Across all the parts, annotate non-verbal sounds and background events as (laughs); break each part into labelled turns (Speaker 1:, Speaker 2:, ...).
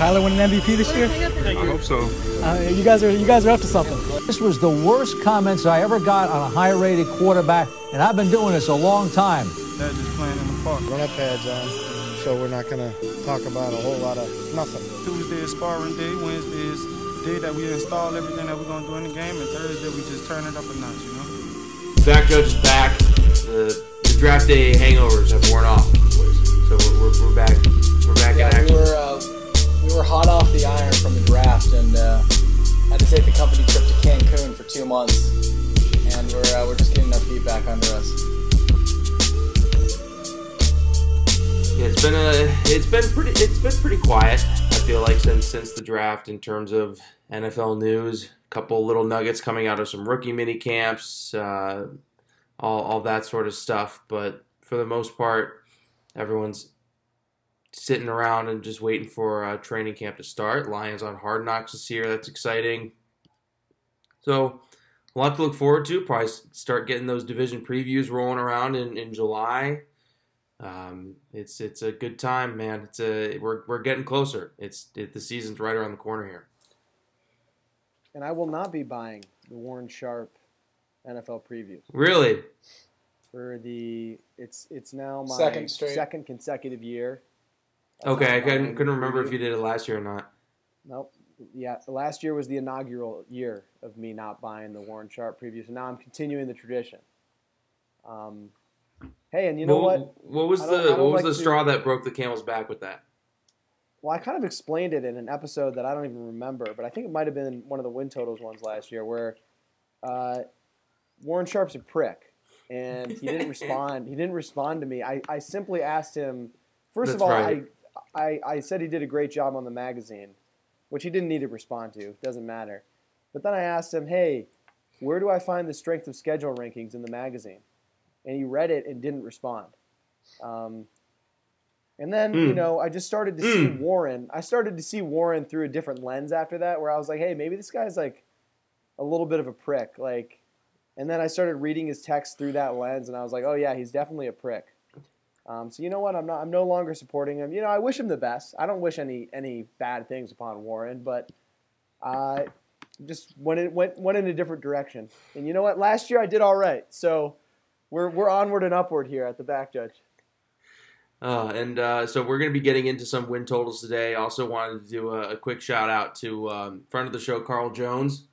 Speaker 1: Kyler win an MVP this year?
Speaker 2: I hope so.
Speaker 1: Uh, you guys are you guys are up to something.
Speaker 3: This was the worst comments I ever got on a high-rated quarterback, and I've been doing this a long time.
Speaker 2: They're just playing in the park.
Speaker 4: We don't have pads on, so we're not going to talk about a whole lot of nothing.
Speaker 2: Tuesday is sparring day. Wednesday is day that we install everything that we're going to do in the game. And Thursday, we just turn it up a notch, you know?
Speaker 5: Back Judge is back. The, the draft day hangovers have worn off, boys. So we're, we're, we're back. We're back
Speaker 6: Yeah,
Speaker 5: in
Speaker 6: we
Speaker 5: action.
Speaker 6: were uh, we were hot off the iron from the draft, and uh, had to take the company trip to Cancun for two months, and we're uh, we're just getting our feet back under us.
Speaker 5: Yeah, it's been a it's been pretty it's been pretty quiet. I feel like since since the draft in terms of NFL news. A couple little nuggets coming out of some rookie mini camps, uh, all all that sort of stuff. But for the most part, everyone's sitting around and just waiting for uh, training camp to start. Lions on Hard Knocks this year. That's exciting. So a lot to look forward to. Probably start getting those division previews rolling around in, in July. Um, it's it's a good time, man. It's a we're, we're getting closer. It's it, the season's right around the corner here.
Speaker 7: And I will not be buying the Warren Sharp NFL preview
Speaker 5: Really?
Speaker 7: for the. It's it's now my
Speaker 6: Second
Speaker 7: second consecutive year. Of
Speaker 5: Okay, I couldn't couldn't remember if you did it last year or not.
Speaker 7: Nope. Yeah, last year was the inaugural year of me not buying the Warren Sharp preview, so now I'm continuing the tradition. Um, hey, and you know what?
Speaker 5: What was the what was
Speaker 7: like
Speaker 5: the
Speaker 7: to-
Speaker 5: straw that broke the camel's back with that?
Speaker 7: Well, I kind of explained it in an episode that I don't even remember, but I think it might have been one of the win totals ones last year where uh, Warren Sharp's a prick, and he didn't (laughs) respond. He didn't respond to me. I, I simply asked him. First of
Speaker 5: That's
Speaker 7: all,
Speaker 5: right.
Speaker 7: I, I I said he did a great job on the magazine, which he didn't need to respond to. Doesn't matter. But then I asked him, hey, where do I find the strength of schedule rankings in the magazine? And he read it and didn't respond. Um, and then, you
Speaker 5: Mm.
Speaker 7: know, I just started to see Warren. I started to see Warren through a different lens after that, where I was like, hey, maybe this guy's like a little bit of a prick. Like, and then I started reading his text through that lens, and I was like, oh yeah, he's definitely a prick. Um, so you know what? I'm not. I'm no longer supporting him. You know, I wish him the best. I don't wish any any bad things upon Warren, but uh, just went in, went went in a different direction. And you know what? Last year I did all right. So we're we're onward and upward here at the back judge.
Speaker 5: Uh, and uh, so we're going to be getting into some win totals today. Also wanted to do a, a quick shout out to um, friend of the show Carl Jones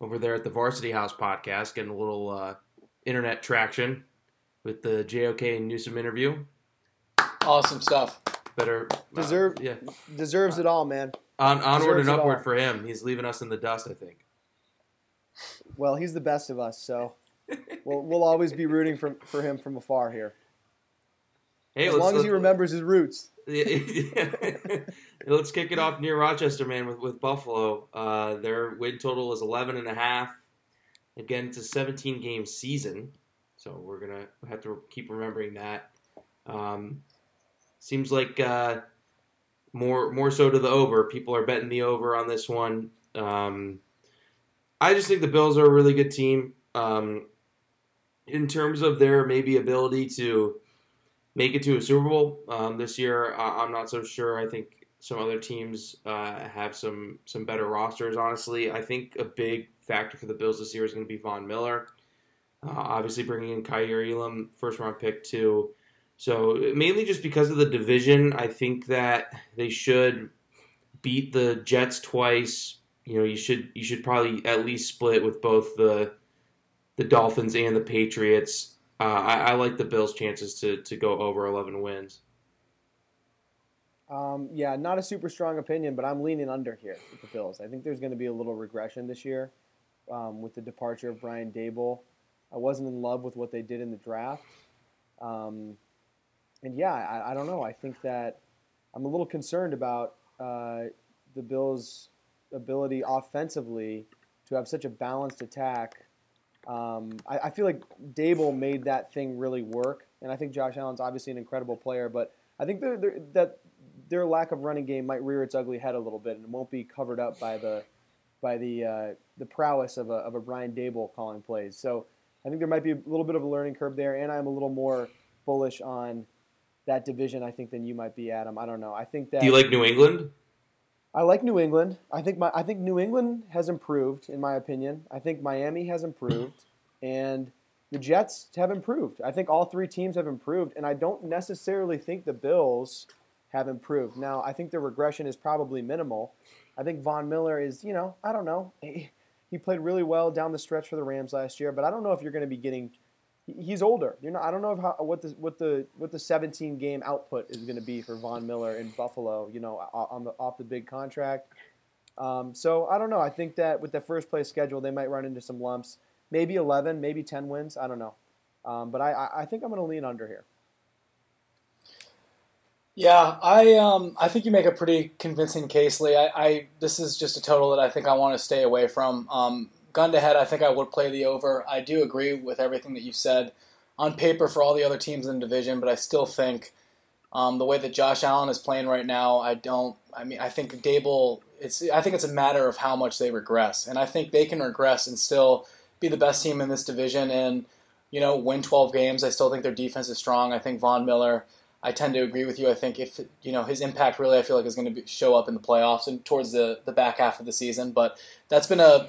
Speaker 5: over there at the Varsity House podcast, getting a little uh, internet traction with the JOK and Newsom interview.
Speaker 6: Awesome stuff.
Speaker 5: Better uh,
Speaker 7: Deserve-
Speaker 5: yeah.
Speaker 7: Deserves it all, man.
Speaker 5: On, onward
Speaker 7: deserves
Speaker 5: and upward for him. He's leaving us in the dust, I think.
Speaker 7: Well, he's the best of us, so we'll we'll always be rooting for for him from afar here.
Speaker 5: Hey,
Speaker 7: as long as he remembers his roots. (laughs)
Speaker 5: Let's kick it off near Rochester, man, with, with Buffalo. Uh, their win total is 11 and a half. Again, it's a 17 game season, so we're to have to keep remembering that. Um, seems like uh, more more so to the over. People are betting the over on this one. Um, I just think the Bills are a really good team. Um, in terms of their maybe ability to make it to a Super Bowl um, this year. I'm not so sure. I think some other teams uh, have some some better rosters. Honestly, I think a big factor for the Bills this year is going to be Von Miller. Uh, obviously, bringing in Kaiir Elam, first round pick too. So mainly just because of the division, I think that they should beat the Jets twice. You know, you should you should probably at least split with both the the Dolphins and the Patriots. Uh, I, I like the Bills' chances to, to go over 11 wins.
Speaker 7: Um, yeah, not a super strong opinion, but I'm leaning under here with the Bills. I think there's going to be a little regression this year um, with the departure of Brian Daboll. I wasn't in love with what they did in the draft. Um, and yeah, I, I don't know. I think that I'm a little concerned about uh, the Bills' ability offensively to have such a balanced attack. Um, I, I feel like Daboll made that thing really work, and I think Josh Allen's obviously an incredible player, but I think they're, they're, that their lack of running game might rear its ugly head a little bit, and it won't be covered up by the by the uh, the prowess of a, of a Brian Daboll calling plays. So I think there might be a little bit of a learning curve there, and I'm a little more bullish on that division. I think than you might be, Adam. I don't know. I think that
Speaker 5: Do you like New England?
Speaker 7: I like New England. I think my I think New England has improved in my opinion. I think Miami has improved and the Jets have improved. I think all three teams have improved and I don't necessarily think the Bills have improved. Now, I think the regression is probably minimal. I think Von Miller is, you know, I don't know. He, he played really well down the stretch for the Rams last year, but I don't know if you're going to be getting he's older. You know, I don't know how, what the what the what the 17 game output is going to be for Von Miller in Buffalo. You know, on the off the big contract. Um, so I don't know. I think that with the first place schedule, they might run into some lumps. Maybe 11, maybe 10 wins. I don't know. Um, but I, I think I'm going to lean under here.
Speaker 6: Yeah, I um, I think you make a pretty convincing case, Lee. I, I this is just a total that I think I want to stay away from. Um, gun to head, I think I would play the over. I do agree with everything that you said on paper for all the other teams in the division, but I still think um, the way that Josh Allen is playing right now, I don't. I mean, I think Daboll. It's. I think it's a matter of how much they regress, and I think they can regress and still be the best team in this division and you know win 12 games. I still think their defense is strong. I think Von Miller I tend to agree with you. I think if you know his impact really, I feel like is going to be, show up in the playoffs and towards the the back half of the season. But that's been a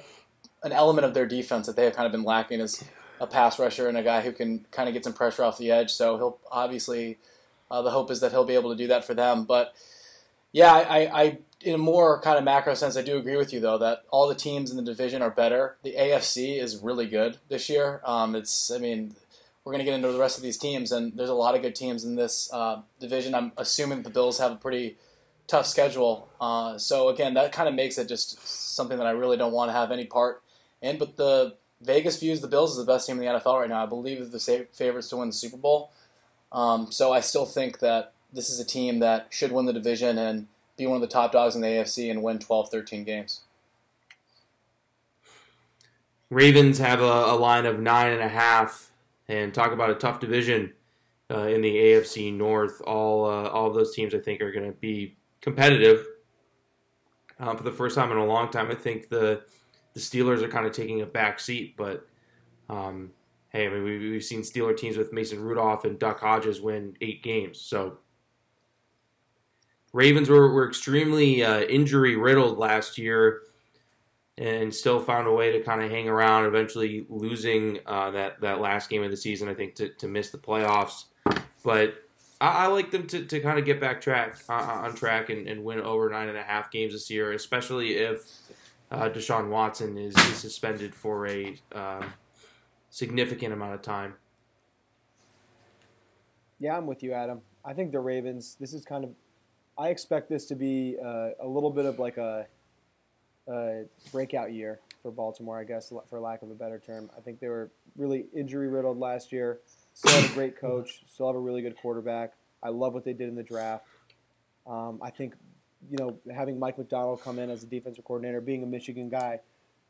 Speaker 6: an element of their defense that they have kind of been lacking is a pass rusher and a guy who can kind of get some pressure off the edge. So he'll obviously uh, the hope is that he'll be able to do that for them. But yeah, I, I in a more kind of macro sense, I do agree with you though that all the teams in the division are better. The AFC is really good this year. Um, it's I mean we're going to get into the rest of these teams, and there's a lot of good teams in this uh, division. I'm assuming the Bills have a pretty tough schedule. Uh, so again, that kind of makes it just something that I really don't want to have any part in. But the Vegas views the Bills as the best team in the NFL right now. I believe they're the favorites to win the Super Bowl. Um, so I still think that this is a team that should win the division and be one of the top dogs in the AFC and win 12, 13 games.
Speaker 5: Ravens have a, a line of nine and a half and talk about a tough division uh, in the AFC North. All uh, all of those teams, I think, are going to be competitive um, for the first time in a long time. I think the the Steelers are kind of taking a back seat, but um, hey, I mean, we, have seen Steeler teams with Mason Rudolph and Duck Hodges win eight games. So Ravens were, were extremely uh, injury riddled last year and still found a way to kind of hang around, eventually losing uh, that, that last game of the season, I think, to, to miss the playoffs. But I, I like them to, to kind of get back track uh, uh, on track and, and win over nine and a half games this year, especially if uh, Deshaun Watson is, is suspended for a uh, significant amount of time.
Speaker 7: Yeah, I'm with you, Adam. I think the Ravens, this is kind of, I expect this to be uh, a little bit of like a uh, breakout year for Baltimore, I guess, for lack of a better term. I think they were really injury riddled last year. Still have a great coach. Still have a really good quarterback. I love what they did in the draft. Um, I think, you know, having Mike Macdonald come in as a defensive coordinator, being a Michigan guy,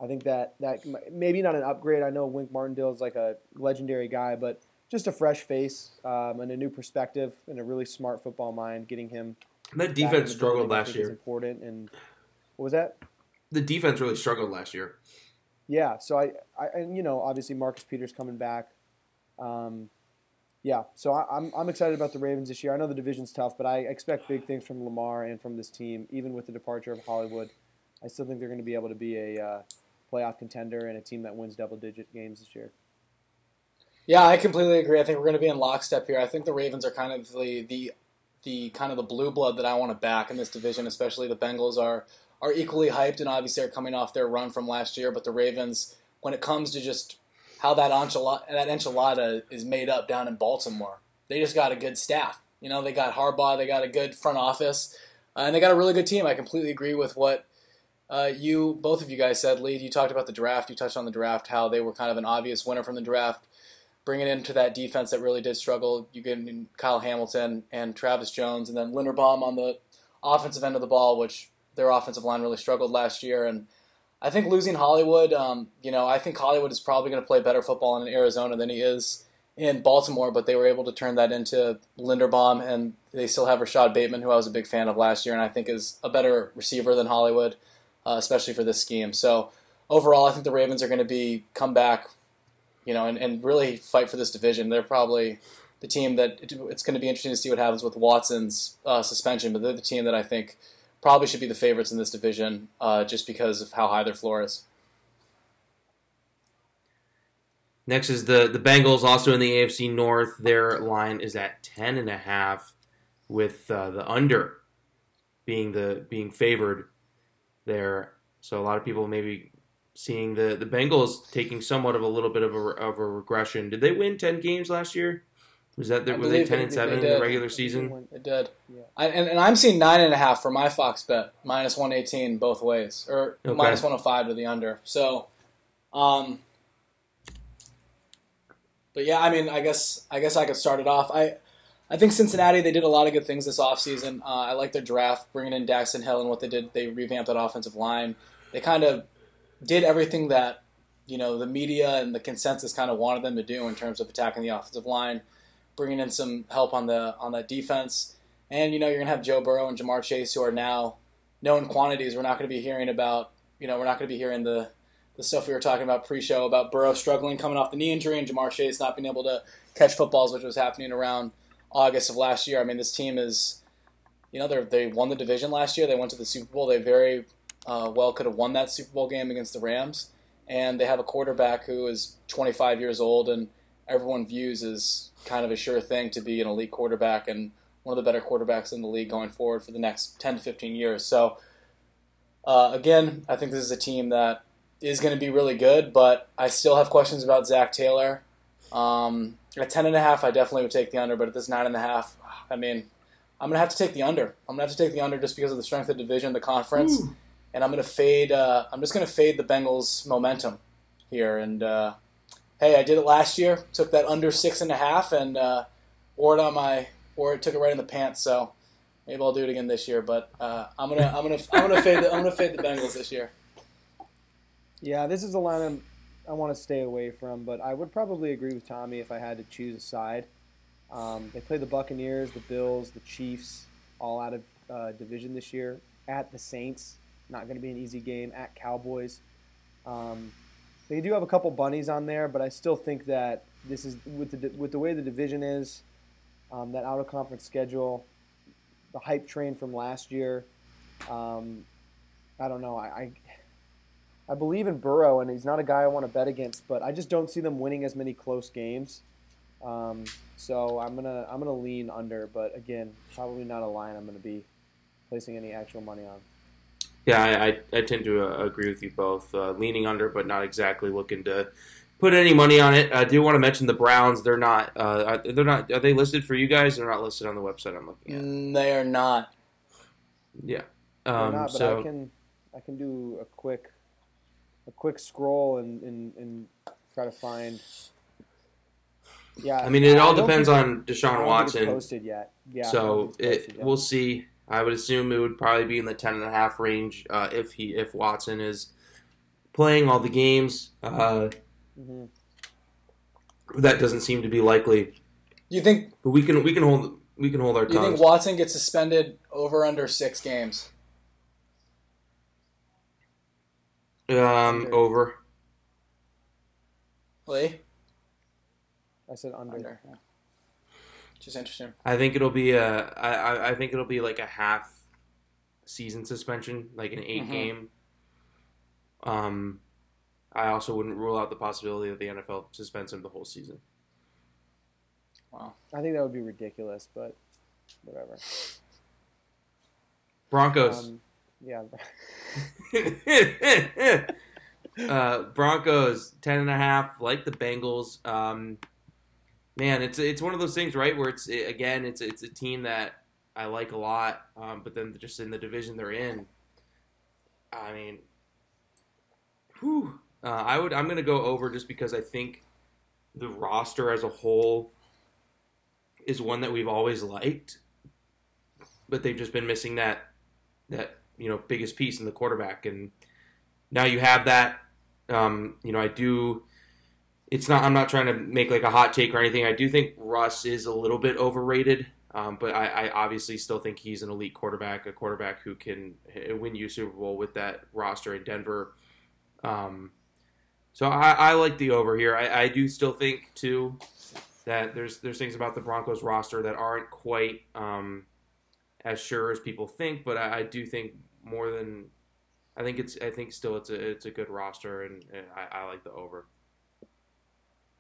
Speaker 7: I think that that maybe not an upgrade. I know Wink Martindale is like a legendary guy, but just a fresh face um, and a new perspective and a really smart football mind. Getting him
Speaker 5: that defense struggled last year.
Speaker 7: important. And what was that?
Speaker 5: The defense really struggled last year.
Speaker 7: Yeah, so I, I and you know, obviously Marcus Peters coming back. Um, yeah, so I, am I'm, I'm excited about the Ravens this year. I know the division's tough, but I expect big things from Lamar and from this team, even with the departure of Hollywood. I still think they're going to be able to be a uh, playoff contender and a team that wins double digit games this year.
Speaker 6: Yeah, I completely agree. I think we're going to be in lockstep here. I think the Ravens are kind of the the the kind of the blue blood that I want to back in this division, especially the Bengals are are equally hyped and obviously are coming off their run from last year. But the Ravens, when it comes to just how that enchilada, that enchilada is made up down in Baltimore, they just got a good staff. You know, they got Harbaugh, they got a good front office, uh, and they got a really good team. I completely agree with what uh, you, both of you guys said. Lee, you talked about the draft. You touched on the draft, how they were kind of an obvious winner from the draft. Bringing into that defense that really did struggle, you get Kyle Hamilton and Travis Jones, and then Linderbaum on the offensive end of the ball, which their offensive line really struggled last year, and I think losing Hollywood, um, you know, I think Hollywood is probably going to play better football in Arizona than he is in Baltimore, but they were able to turn that into Linderbaum, and they still have Rashod Bateman, who I was a big fan of last year, and I think is a better receiver than Hollywood, uh, especially for this scheme. So overall, I think the Ravens are going to be come back, you know, and, and really fight for this division. They're probably the team that it's going to be interesting to see what happens with Watson's uh, suspension, but they're the team that I think probably should be the favorites in this division uh, just because of how high their floor is.
Speaker 5: Next is the the Bengals, also in the AFC North. Their line is at ten and a half, with uh, the under being the being favored there. So a lot of people maybe seeing the the Bengals taking somewhat of a little bit of a, of a regression. Did they win ten games last year? Was that
Speaker 6: I
Speaker 5: were they ten and seven in the regular season?
Speaker 6: It did.
Speaker 7: Yeah.
Speaker 6: I, and, and I'm seeing nine and a half for my Fox bet, minus 118 both ways, or
Speaker 5: Okay.
Speaker 6: minus 105 to the under. So, um, but yeah, I mean, I guess I guess I could start it off. I I think Cincinnati they did a lot of good things this offseason. Uh, I like their draft, bringing in Daxton Hill and what they did. They revamped that offensive line. They kind of did everything that you know the media and the consensus kind of wanted them to do in terms of attacking the offensive line, bringing in some help on the on that defense. And you know you're gonna have Joe Burrow and Ja'Marr Chase who are now known quantities. We're not gonna be hearing about you know we're not gonna be hearing the the stuff we were talking about pre-show about Burrow struggling coming off the knee injury and Ja'Marr Chase not being able to catch footballs, which was happening around August of last year. I mean this team is you know they they won the division last year. They went to the Super Bowl. They very uh, well could have won that Super Bowl game against the Rams. And they have a quarterback who is 25 years old and everyone views as kind of a sure thing to be an elite quarterback and one of the better quarterbacks in the league going forward for the next 10 to 15 years. So, uh, again, I think this is a team that is going to be really good, but I still have questions about Zac Taylor. Um, at 10.5, I definitely would take the under, but at this 9.5, I mean, I'm going to have to take the under. I'm going to have to take the under just because of the strength of the division, the conference, and I'm going to fade. Uh, I'm just going to fade the Bengals' momentum here. And uh, hey, I did it last year. Took that under six and a half and uh, wore it on my, or it took it right in the pants. So maybe I'll do it again this year. But uh, I'm gonna, I'm gonna, I'm gonna fade. The, I'm gonna fade the Bengals this year.
Speaker 7: Yeah, this is a line I'm, I want to stay away from, but I would probably agree with Tommy if I had to choose a side. Um, they play the Buccaneers, the Bills, the Chiefs, all out of uh, division this year. At the Saints, not going to be an easy game. At Cowboys, um, they do have a couple bunnies on there, but I still think that this is with the with the way the division is, um, that out of conference schedule, the hype train from last year. Um, I don't know. I, I I believe in Burrow, and he's not a guy I want to bet against, but I just don't see them winning as many close games. Um, so I'm gonna I'm gonna lean under, but again, probably not a line I'm gonna be placing any actual money on.
Speaker 5: Yeah, I, I, I tend to uh, agree with you both. Uh, leaning under, but not exactly looking to put any money on it. I do want to mention the Browns. They're not. Uh, they're not. Are they listed for you guys? They're not listed on the website I'm looking at.
Speaker 6: Mm, They are not.
Speaker 5: Yeah.
Speaker 7: They're
Speaker 5: Um,
Speaker 7: not, but
Speaker 5: so
Speaker 7: I can I can do a quick a quick scroll and, and, and try to find. Yeah,
Speaker 5: I mean, it all depends on Deshaun Watson.
Speaker 7: It's posted yet? Yeah.
Speaker 5: So
Speaker 7: think it's posted
Speaker 5: it,
Speaker 7: yet.
Speaker 5: we'll see. I would assume it would probably be in the ten and a half range uh, if he if Watson is playing all the games. Uh,
Speaker 7: Mhm.
Speaker 5: that doesn't seem to be likely,
Speaker 6: You think
Speaker 5: but we can we can hold we can hold our
Speaker 6: you think. Watson gets suspended over under six games?
Speaker 5: Um,
Speaker 7: Under.
Speaker 5: over.
Speaker 6: Lee
Speaker 7: I said under.
Speaker 6: under. Yeah. Just interesting.
Speaker 5: I think it'll be a. I, I- think it'll be like a half season suspension, like an 8
Speaker 6: Mhm.
Speaker 5: game. Um, I also wouldn't rule out the possibility that the NFL suspends him the whole season.
Speaker 7: Wow, I think that would be ridiculous, but whatever.
Speaker 5: Broncos.
Speaker 7: Um, yeah. (laughs)
Speaker 5: uh, Broncos ten and a half, like the Bengals. Um, man, it's it's one of those things, right? Where it's again, it's it's a team that I like a lot, um, but then just in the division they're in, I mean, whew, uh, I would I'm gonna go over just because I think the roster as a whole is one that we've always liked, but they've just been missing that that you know biggest piece in the quarterback, and now you have that. Um, you know, I do. It's not. I'm not trying to make like a hot take or anything. I do think Russ is a little bit overrated, um, but I, I obviously still think he's an elite quarterback, a quarterback who can win you Super Bowl with that roster in Denver. Um, so I, I like the over here. I, I do still think too that there's there's things about the Broncos roster that aren't quite um, as sure as people think, but I, I do think more than I think it's I think still it's a it's a good roster, and, and I, I like the over.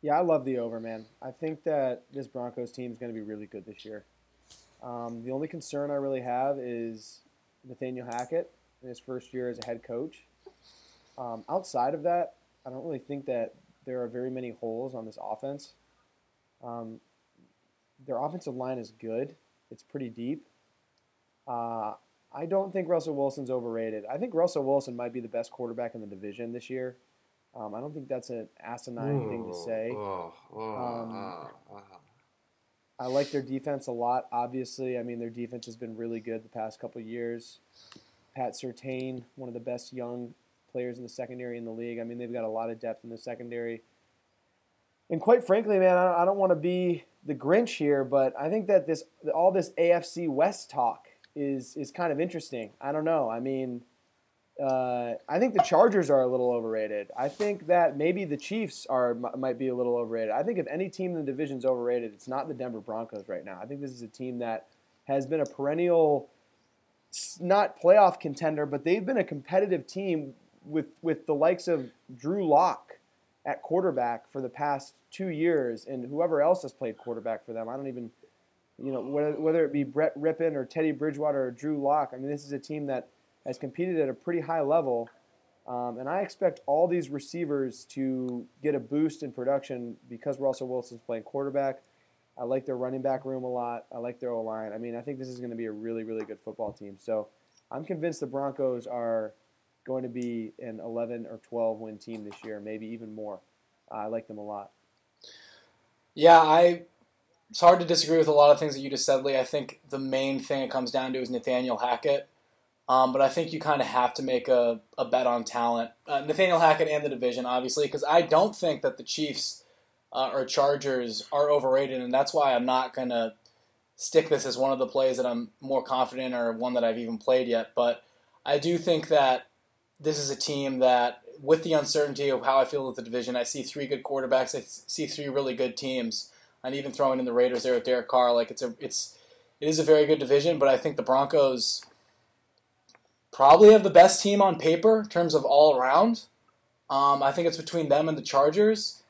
Speaker 7: Yeah, I love the over, man. I think that this Broncos team is going to be really good this year. Um, the only concern I really have is Nathaniel Hackett in his first year as a head coach. Um, outside of that, I don't really think that there are very many holes on this offense. Um, their offensive line is good. It's pretty deep. Uh, I don't think Russell Wilson's overrated. I think Russell Wilson might be the best quarterback in the division this year. Um, I don't think that's an asinine thing to say.
Speaker 5: Oh, oh,
Speaker 7: Um,
Speaker 5: ah, ah.
Speaker 7: I like their defense a lot. Obviously, I mean their defense has been really good the past couple of years. Pat Surtain, one of the best young players in the secondary in the league. I mean they've got a lot of depth in the secondary. And quite frankly, man, I I don't want to be the Grinch here, but I think that this all this AFC West talk is is kind of interesting. I don't know. I mean, uh, I think the Chargers are a little overrated. I think that maybe the Chiefs are might be a little overrated. I think if any team in the division is overrated, it's not the Denver Broncos right now. I think this is a team that has been a perennial, not playoff contender, but they've been a competitive team with with the likes of Drew Lock at quarterback for the past two years, and whoever else has played quarterback for them. I don't even, you know, whether, whether it be Brett Rypien or Teddy Bridgewater or Drew Lock. I mean, this is a team that has competed at a pretty high level. Um, and I expect all these receivers to get a boost in production because Russell Wilson's playing quarterback. I like their running back room a lot. I like their O line. I mean, I think this is going to be a really, really good football team. So I'm convinced the Broncos are going to be an 11 or 12 win team this year, maybe even more. I like them a lot.
Speaker 6: Yeah, I. It's hard to disagree with a lot of things that you just said, Lee. I think the main thing it comes down to is Nathaniel Hackett. Um, but I think you kind of have to make a, a bet on talent. Uh, Nathaniel Hackett and the division, obviously, because I don't think that the Chiefs uh, or Chargers are overrated, and that's why I'm not going to stick this as one of the plays that I'm more confident or one that I've even played yet. But I do think that this is a team that, with the uncertainty of how I feel with the division, I see three good quarterbacks. I see three really good teams, and even throwing in the Raiders there with Derek Carr, like it's a it's it is a very good division. But I think the Broncos probably have the best team on paper in terms of all around. Um, I think it's between them and the Chargers,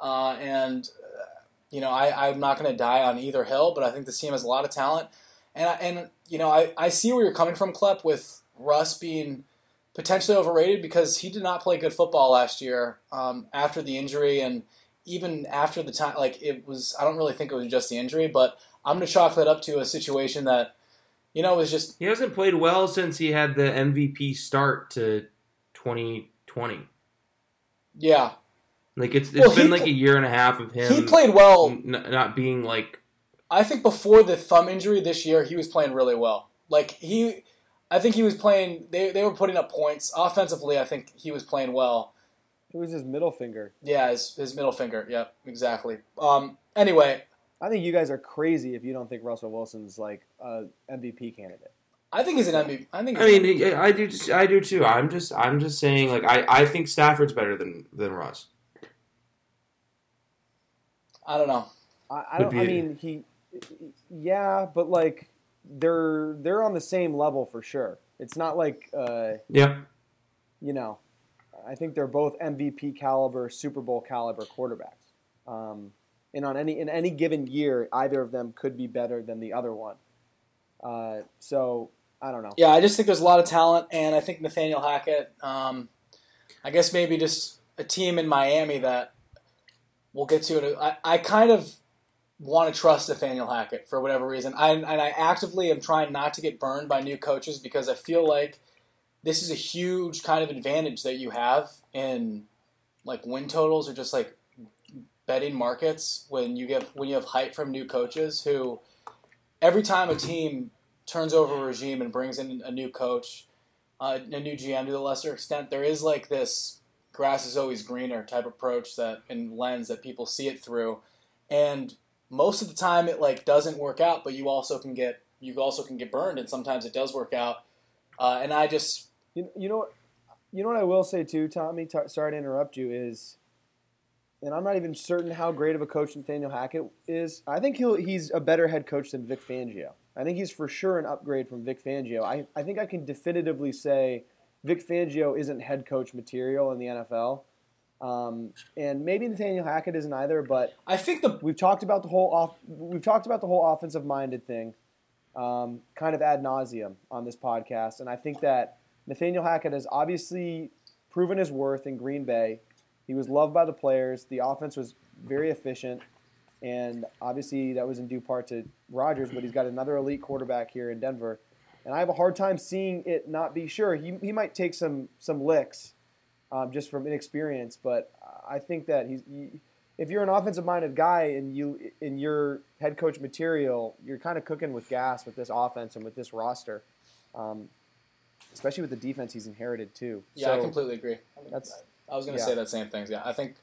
Speaker 6: uh, and uh, you know I, I'm not going to die on either hill, but I think this team has a lot of talent, and and you know I, I see where you're coming from, Klepp, with Russ being potentially overrated because he did not play good football last year um, after the injury, and even after the time, like it was. I don't really think it was just the injury, but I'm going to chalk that up to a situation that you know it was just
Speaker 5: He hasn't played well since he had the MVP start to 2020.
Speaker 6: yeah.
Speaker 5: Like it's it's
Speaker 6: Well,
Speaker 5: been like
Speaker 6: pl-
Speaker 5: a year and a half of him.
Speaker 6: He played well
Speaker 5: n- not being like
Speaker 6: I think before the thumb injury this year, he was playing really well. Like he, I think he was playing. They they were putting up points offensively. I think he was playing well.
Speaker 7: It was his middle finger.
Speaker 6: Yeah, his his middle finger. Yep, exactly. Um. Anyway,
Speaker 7: I think you guys are crazy if you don't think Russell Wilson's like a MVP candidate.
Speaker 6: I think he's an MVP. I think.
Speaker 5: I
Speaker 6: He's
Speaker 5: mean, I do, I do too. I'm just, I'm just saying, like, I, I think Stafford's better than than Russ.
Speaker 6: I don't know.
Speaker 7: I, I don't.
Speaker 5: be
Speaker 7: I
Speaker 5: a-
Speaker 7: mean, he, yeah, but like they're they're on the same level for sure. It's not like uh,
Speaker 5: Yeah,
Speaker 7: you know. I think they're both MVP caliber, Super Bowl caliber quarterbacks. Um, and on any in any given year, either of them could be better than the other one. Uh, so I don't know.
Speaker 6: Yeah, I just think there's a lot of talent, and I think Nathaniel Hackett. Um, I guess maybe just a team in Miami that we'll get to it. I, I kind of want to trust Nathaniel Hackett for whatever reason. I, and I actively am trying not to get burned by new coaches because I feel like this is a huge kind of advantage that you have in like win totals or just like betting markets when you get when you have hype from new coaches who every time a team turns over a regime and brings in a new coach, uh, a new GM to the lesser extent, there is like this grass is always greener type approach that and lens that people see it through, and most of the time it like doesn't work out, but you also can get you also can get burned, and sometimes it does work out. Uh, and I just
Speaker 7: You, you know what? You know what I will say too, Tommy. T- sorry to interrupt you. Is and I'm not even certain how great of a coach Nathaniel Hackett is. I think he'll he's a better head coach than Vic Fangio. I think he's for sure an upgrade from Vic Fangio. I, I think I can definitively say Vic Fangio isn't head coach material in the NFL. Um, and maybe Nathaniel Hackett isn't either, but
Speaker 6: I think the
Speaker 7: we've talked about the whole off we've talked about the whole offensive minded thing um, kind of ad nauseum on this podcast, and I think that Nathaniel Hackett has obviously proven his worth in Green Bay. He was loved by the players. The offense was very efficient, and obviously that was in due part to Rodgers. But he's got another elite quarterback here in Denver, and I have a hard time seeing it not be sure. He, he might take some some licks um, just from inexperience, but I think that he's. He, if you're an offensive-minded guy and you in your head coach material, you're kind of cooking with gas with this offense and with this roster, um, especially with the defense he's inherited too.
Speaker 6: yeah, I completely agree.
Speaker 7: That's
Speaker 6: I was going to
Speaker 7: Yeah.
Speaker 6: say that same thing. Yeah, I think,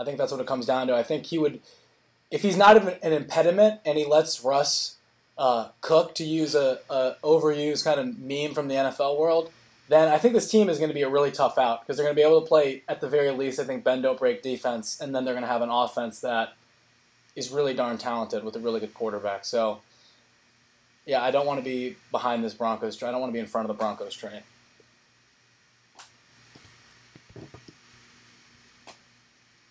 Speaker 6: I think that's what it comes down to. I think he would, if he's not an an impediment and he lets Russ uh, cook, to use a, a overused kind of meme from the NFL world, then I think this team is going to be a really tough out because they're going to be able to play at the very least. I think bend don't break defense, and then they're going to have an offense that is really darn talented with a really good quarterback. So. Yeah, I don't want to be behind this Broncos. train. I don't want to be in front of the Broncos train.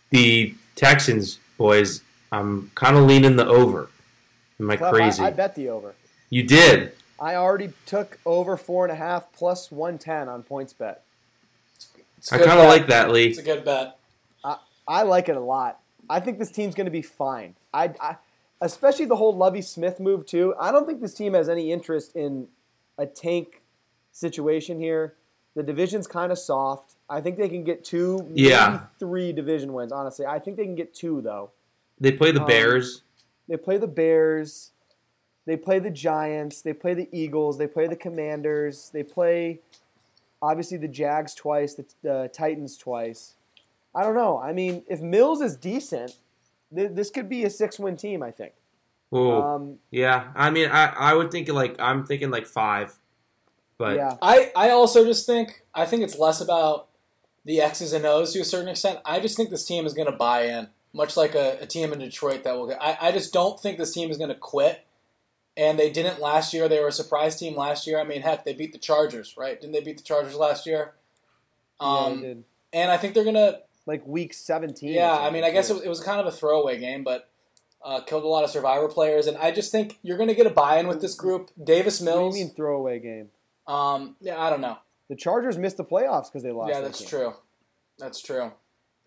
Speaker 5: The Texans, boys, I'm kind of leaning the over. Am I
Speaker 7: Clef,
Speaker 5: crazy?
Speaker 7: I, I bet the over.
Speaker 5: you did.
Speaker 7: I already took over four and a half plus one ten on points bet.
Speaker 6: It's a
Speaker 5: I
Speaker 6: good
Speaker 5: kind of like that, Lee.
Speaker 6: It's a good bet.
Speaker 7: I, I like it a lot. I think this team's going to be fine. I, I, especially the whole Lovie Smith move too. I don't think this team has any interest in a tank situation here. The division's kind of soft. I think they can get two, maybe
Speaker 5: Yeah.
Speaker 7: three division wins. Honestly, I think they can get two though.
Speaker 5: They play the
Speaker 7: Um,
Speaker 5: Bears.
Speaker 7: They play the Bears. They play the Giants. They play the Eagles. They play the Commanders. They play, obviously, the Jags twice, the, the Titans twice. I don't know. I mean, if Mills is decent, th- this could be a six-win team. I think.
Speaker 5: Whoa.
Speaker 7: Um,
Speaker 5: yeah, I mean, I, I would think like I'm thinking like five, but
Speaker 7: yeah,
Speaker 6: I, I also just think I think it's less about the X's and O's to a certain extent. I just think this team is going to buy in, much like a, a team in Detroit that will get. I, I just don't think this team is going to quit. And they didn't last year. They were a surprise team last year. I mean, heck, they beat the Chargers, right? Didn't they beat the Chargers last year?
Speaker 7: yeah,
Speaker 6: Um,
Speaker 7: they did.
Speaker 6: and I think they're going to
Speaker 7: like week seventeen.
Speaker 6: Yeah, I mean, I guess it was, it was kind of a throwaway game, but uh, killed a lot of Survivor players, and I just think you're going to get a buy-in with this group. Davis Mills.
Speaker 7: What do you mean throwaway game?
Speaker 6: Um, yeah, I don't know.
Speaker 7: The Chargers missed the playoffs because they lost.
Speaker 6: yeah, that's
Speaker 7: game.
Speaker 6: true. That's true.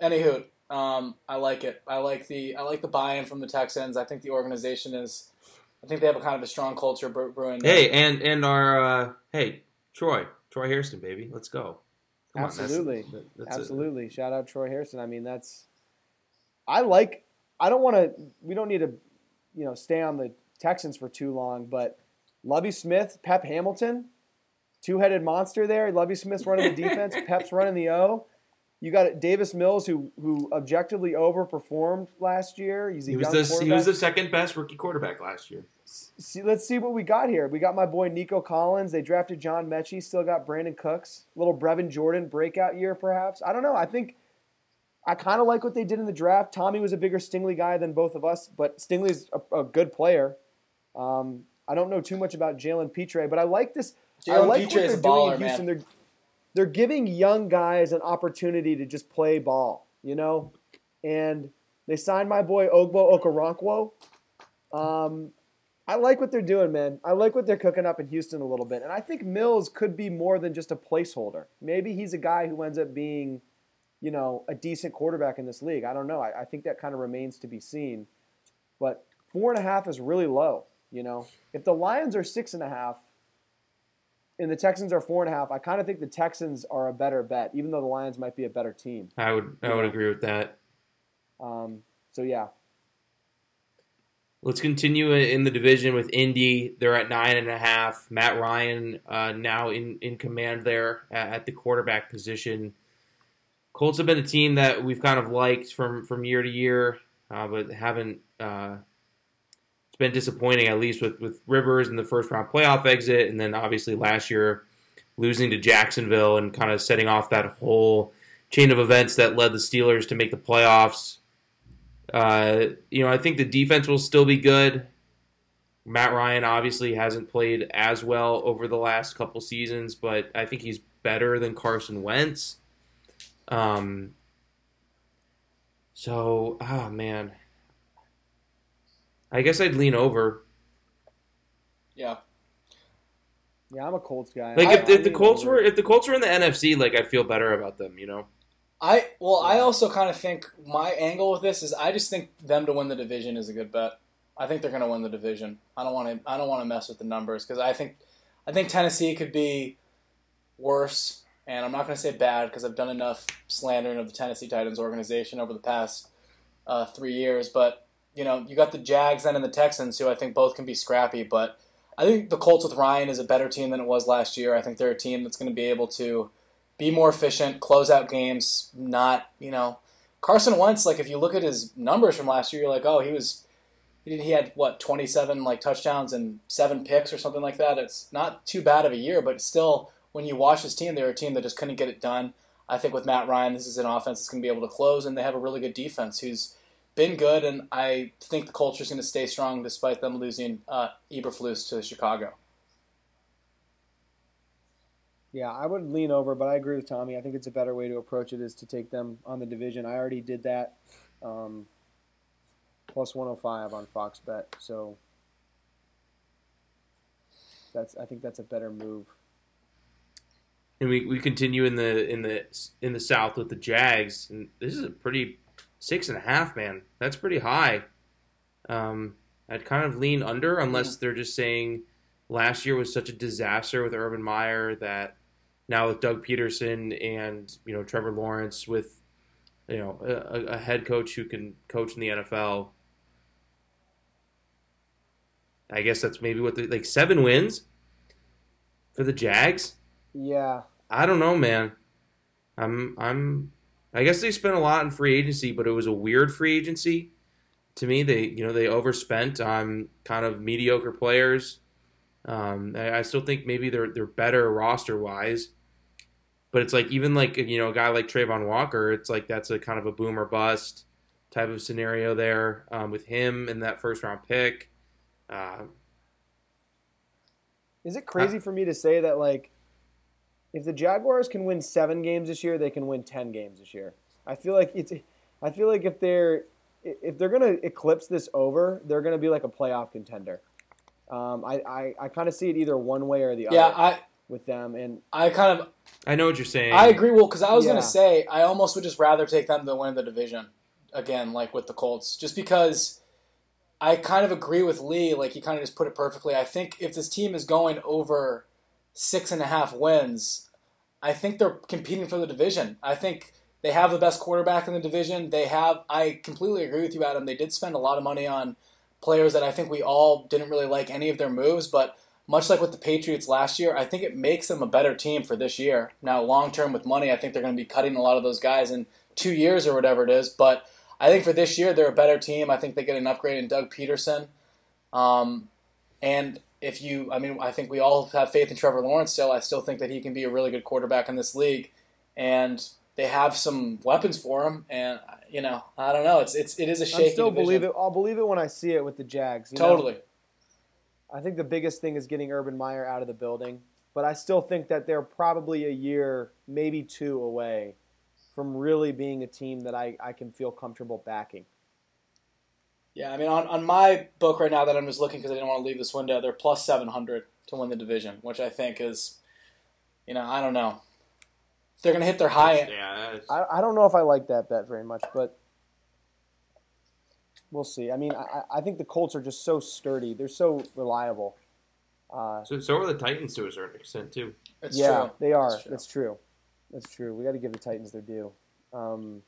Speaker 6: Anywho, um, I like it. I like the I like the buy-in from the Texans. I think the organization is. I think they have a kind of a strong culture bre- brewing. there.
Speaker 5: hey, and and our uh, hey Troy, Troy Hairston, baby, let's go. Come on, that's-
Speaker 7: Absolutely.
Speaker 5: that's a-
Speaker 7: Absolutely. Shout out Troy Harrison. I mean, that's. I like. I don't want to. We don't need to, you know, stay on the Texans for too long. But Lovie Smith, Pep Hamilton, two-headed monster there. Lovie Smith's running the defense. (laughs) Pep's running the O. You got Davis Mills, who who objectively overperformed last year. He's a
Speaker 5: he was
Speaker 7: young
Speaker 5: the he was the second best rookie quarterback last year.
Speaker 7: See, let's see what we got here. We got my boy Nico Collins. They drafted John Metchie. Still got Brandin Cooks. Little Brevin Jordan breakout year, perhaps. I don't know. I think I kind of like what they did in the draft. Tommy was a bigger Stingley guy than both of us, but Stingley's a, a good player. Um, I don't know too much about Jalen Pitre, but I like this. I like what they're
Speaker 6: a
Speaker 7: doing in Houston.
Speaker 6: man.
Speaker 7: They're they're giving young guys an opportunity to just play ball, you know. And they signed my boy Ogbo Okoronkwo. Um, I like what they're doing, man. I like what they're cooking up in Houston a little bit, and I think Mills could be more than just a placeholder. Maybe he's a guy who ends up being, you know, a decent quarterback in this league. I don't know. I, I think that kind of remains to be seen. But four and a half is really low. You know, if the Lions are six and a half, and the Texans are four and a half, I kind of think the Texans are a better bet, even though the Lions might be a better team.
Speaker 5: I would I would agree with that.
Speaker 7: Um, so yeah,
Speaker 5: Let's continue in the division with Indy. They're at nine and a half. Matt Ryan uh, now in, in command there at, the quarterback position. Colts have been a team that we've kind of liked from, from year to year, uh, but haven't. Uh, been disappointing, at least with, with Rivers in the first round playoff exit, and then obviously last year losing to Jacksonville and kind of setting off that whole chain of events that led the Steelers to make the playoffs. Uh, you know, I think the defense will still be good. Matt Ryan obviously hasn't played as well over the last couple seasons, but I think he's better than Carson Wentz. Um, so, ah, man. I guess I'd lean over.
Speaker 6: Yeah.
Speaker 7: Yeah, I'm a Colts guy.
Speaker 5: Like
Speaker 7: I-
Speaker 5: if,
Speaker 7: I
Speaker 5: if the Colts
Speaker 7: over.
Speaker 5: were if the Colts were in the NFC, like I'd feel better about them, you know.
Speaker 6: I well, I also kind of think my angle with this is I just think them to win the division is a good bet. I think they're going to win the division. I don't want to. I don't want to mess with the numbers because I think I think Tennessee could be worse, and I'm not going to say bad because I've done enough slandering of the Tennessee Titans organization over the past uh, three years. But you know, you got the Jags then and the Texans, who I think both can be scrappy. But I think the Colts with Ryan is a better team than it was last year. I think they're a team that's going to be able to be more efficient, close out games, not, you know, Carson Wentz, like if you look at his numbers from last year, you're like, oh, he was, he had what, 27 like touchdowns and seven picks or something like that. It's not too bad of a year, but still, when you watch his team, they're a team that just couldn't get it done. I think with Matt Ryan, this is an offense that's going to be able to close, and they have a really good defense who's been good, and I think the culture is going to stay strong despite them losing uh, Eberflus to Chicago.
Speaker 7: Yeah, I would lean over, but I agree with Tommy. I think it's a better way to approach it is to take them on the division. I already did that. Um, plus 105 on Fox Bet. So that's I think that's a better move.
Speaker 5: And we, we continue in the in the in the South with the Jags, and this is a pretty six and a half, man. That's pretty high. Um, I'd kind of lean under unless they're just saying last year was such a disaster with Urban Meyer that now with Doug Pederson and you know Trevor Lawrence with you know a, a head coach who can coach in the NFL. I guess that's maybe what the like seven wins for the Jags.
Speaker 7: Yeah,
Speaker 5: I don't know, man. I'm I'm I guess they spent a lot in free agency, but it was a weird free agency. To me, they you know they overspent on kind of mediocre players. Um, I, I still think maybe they're they're better roster wise, but it's like even like you know a guy like Travon Walker, it's like that's a kind of a boom or bust type of scenario there um, with him and that first round pick. Uh,
Speaker 7: is it crazy for me to say that like if the Jaguars can win seven games this year, they can win ten games this year? I feel like it's. I feel like if they're if they're gonna eclipse this over, they're gonna be like a playoff contender. Um, I I, I kind of see it either one way or the
Speaker 6: Yeah,
Speaker 7: other
Speaker 6: I
Speaker 7: with them, and
Speaker 6: I kind of
Speaker 5: I know what you're saying.
Speaker 6: I agree. Well, because I was
Speaker 7: Yeah.
Speaker 6: going to say, I almost would just rather take them to win the division again, like with the Colts, just because I kind of agree with Lee. Like he kind of just put it perfectly. I think if this team is going over six and a half wins, I think they're competing for the division. I think they have the best quarterback in the division. They have. I completely agree with you, Adam. They did spend a lot of money on players that I think we all didn't really like any of their moves, but much like with the Patriots last year, I think it makes them a better team for this year. Now, long term with money, I think they're going to be cutting a lot of those guys in two years or whatever it is. But I think for this year, they're a better team. I think they get an upgrade in Doug Pederson. Um, and if you, I mean, I think we all have faith in Trevor Lawrence still. I still think that he can be a really good quarterback in this league. And they have some weapons for him. And, you know, I don't know. It's, it's, it is a shaky
Speaker 7: I still
Speaker 6: division.
Speaker 7: believe it. I'll believe it when I see it with the Jags. you know?
Speaker 6: Totally.
Speaker 7: I think the biggest thing is getting Urban Meyer out of the building, but I still think that they're probably a year, maybe two away from really being a team that I, I can feel comfortable backing.
Speaker 6: Yeah, I mean, on, on my book right now that I'm just looking because I didn't want to leave this window, they're plus 700 to win the division, which I think is, you know, I don't know. They're going to hit their high
Speaker 5: yeah,
Speaker 7: I, I don't know if I like that bet very much, but we'll see. I mean, I, I think the Colts are just so sturdy. They're so reliable. Uh,
Speaker 5: So, so are the Titans to a certain extent too.
Speaker 6: It's
Speaker 7: yeah,
Speaker 6: true.
Speaker 7: they are.
Speaker 6: It's true.
Speaker 7: That's true. That's true. We got to give the Titans their due. Um,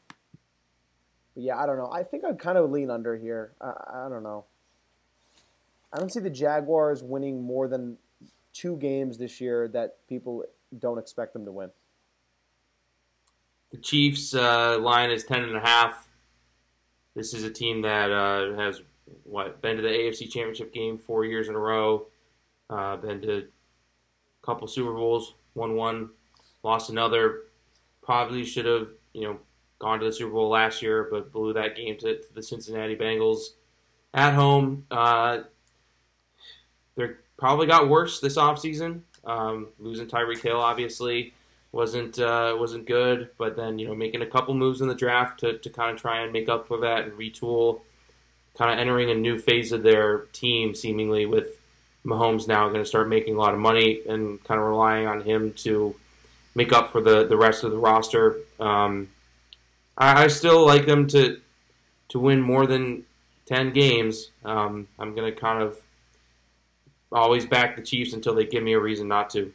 Speaker 7: but yeah, I don't know. I think I'd kind of lean under here. I, I don't know. I don't see the Jaguars winning more than two games this year that people don't expect them to win.
Speaker 5: The Chiefs uh, line is ten and a half. This is a team that uh, has what been to the AFC Championship game four years in a row. Uh, been to a couple Super Bowls, won one, lost another. Probably should have you know gone to the Super Bowl last year, but blew that game to, to the Cincinnati Bengals at home. Uh, they're probably got worse this offseason. Um, losing Tyreek Hill obviously wasn't uh, wasn't good, but then you know making a couple moves in the draft to, to kind of try and make up for that and retool, kind of entering a new phase of their team seemingly with Mahomes now going to start making a lot of money and kind of relying on him to make up for the, the rest of the roster. Um, I, I, still like them to to win more than ten games. Um, I'm going to kind of always back the Chiefs until they give me a reason not to.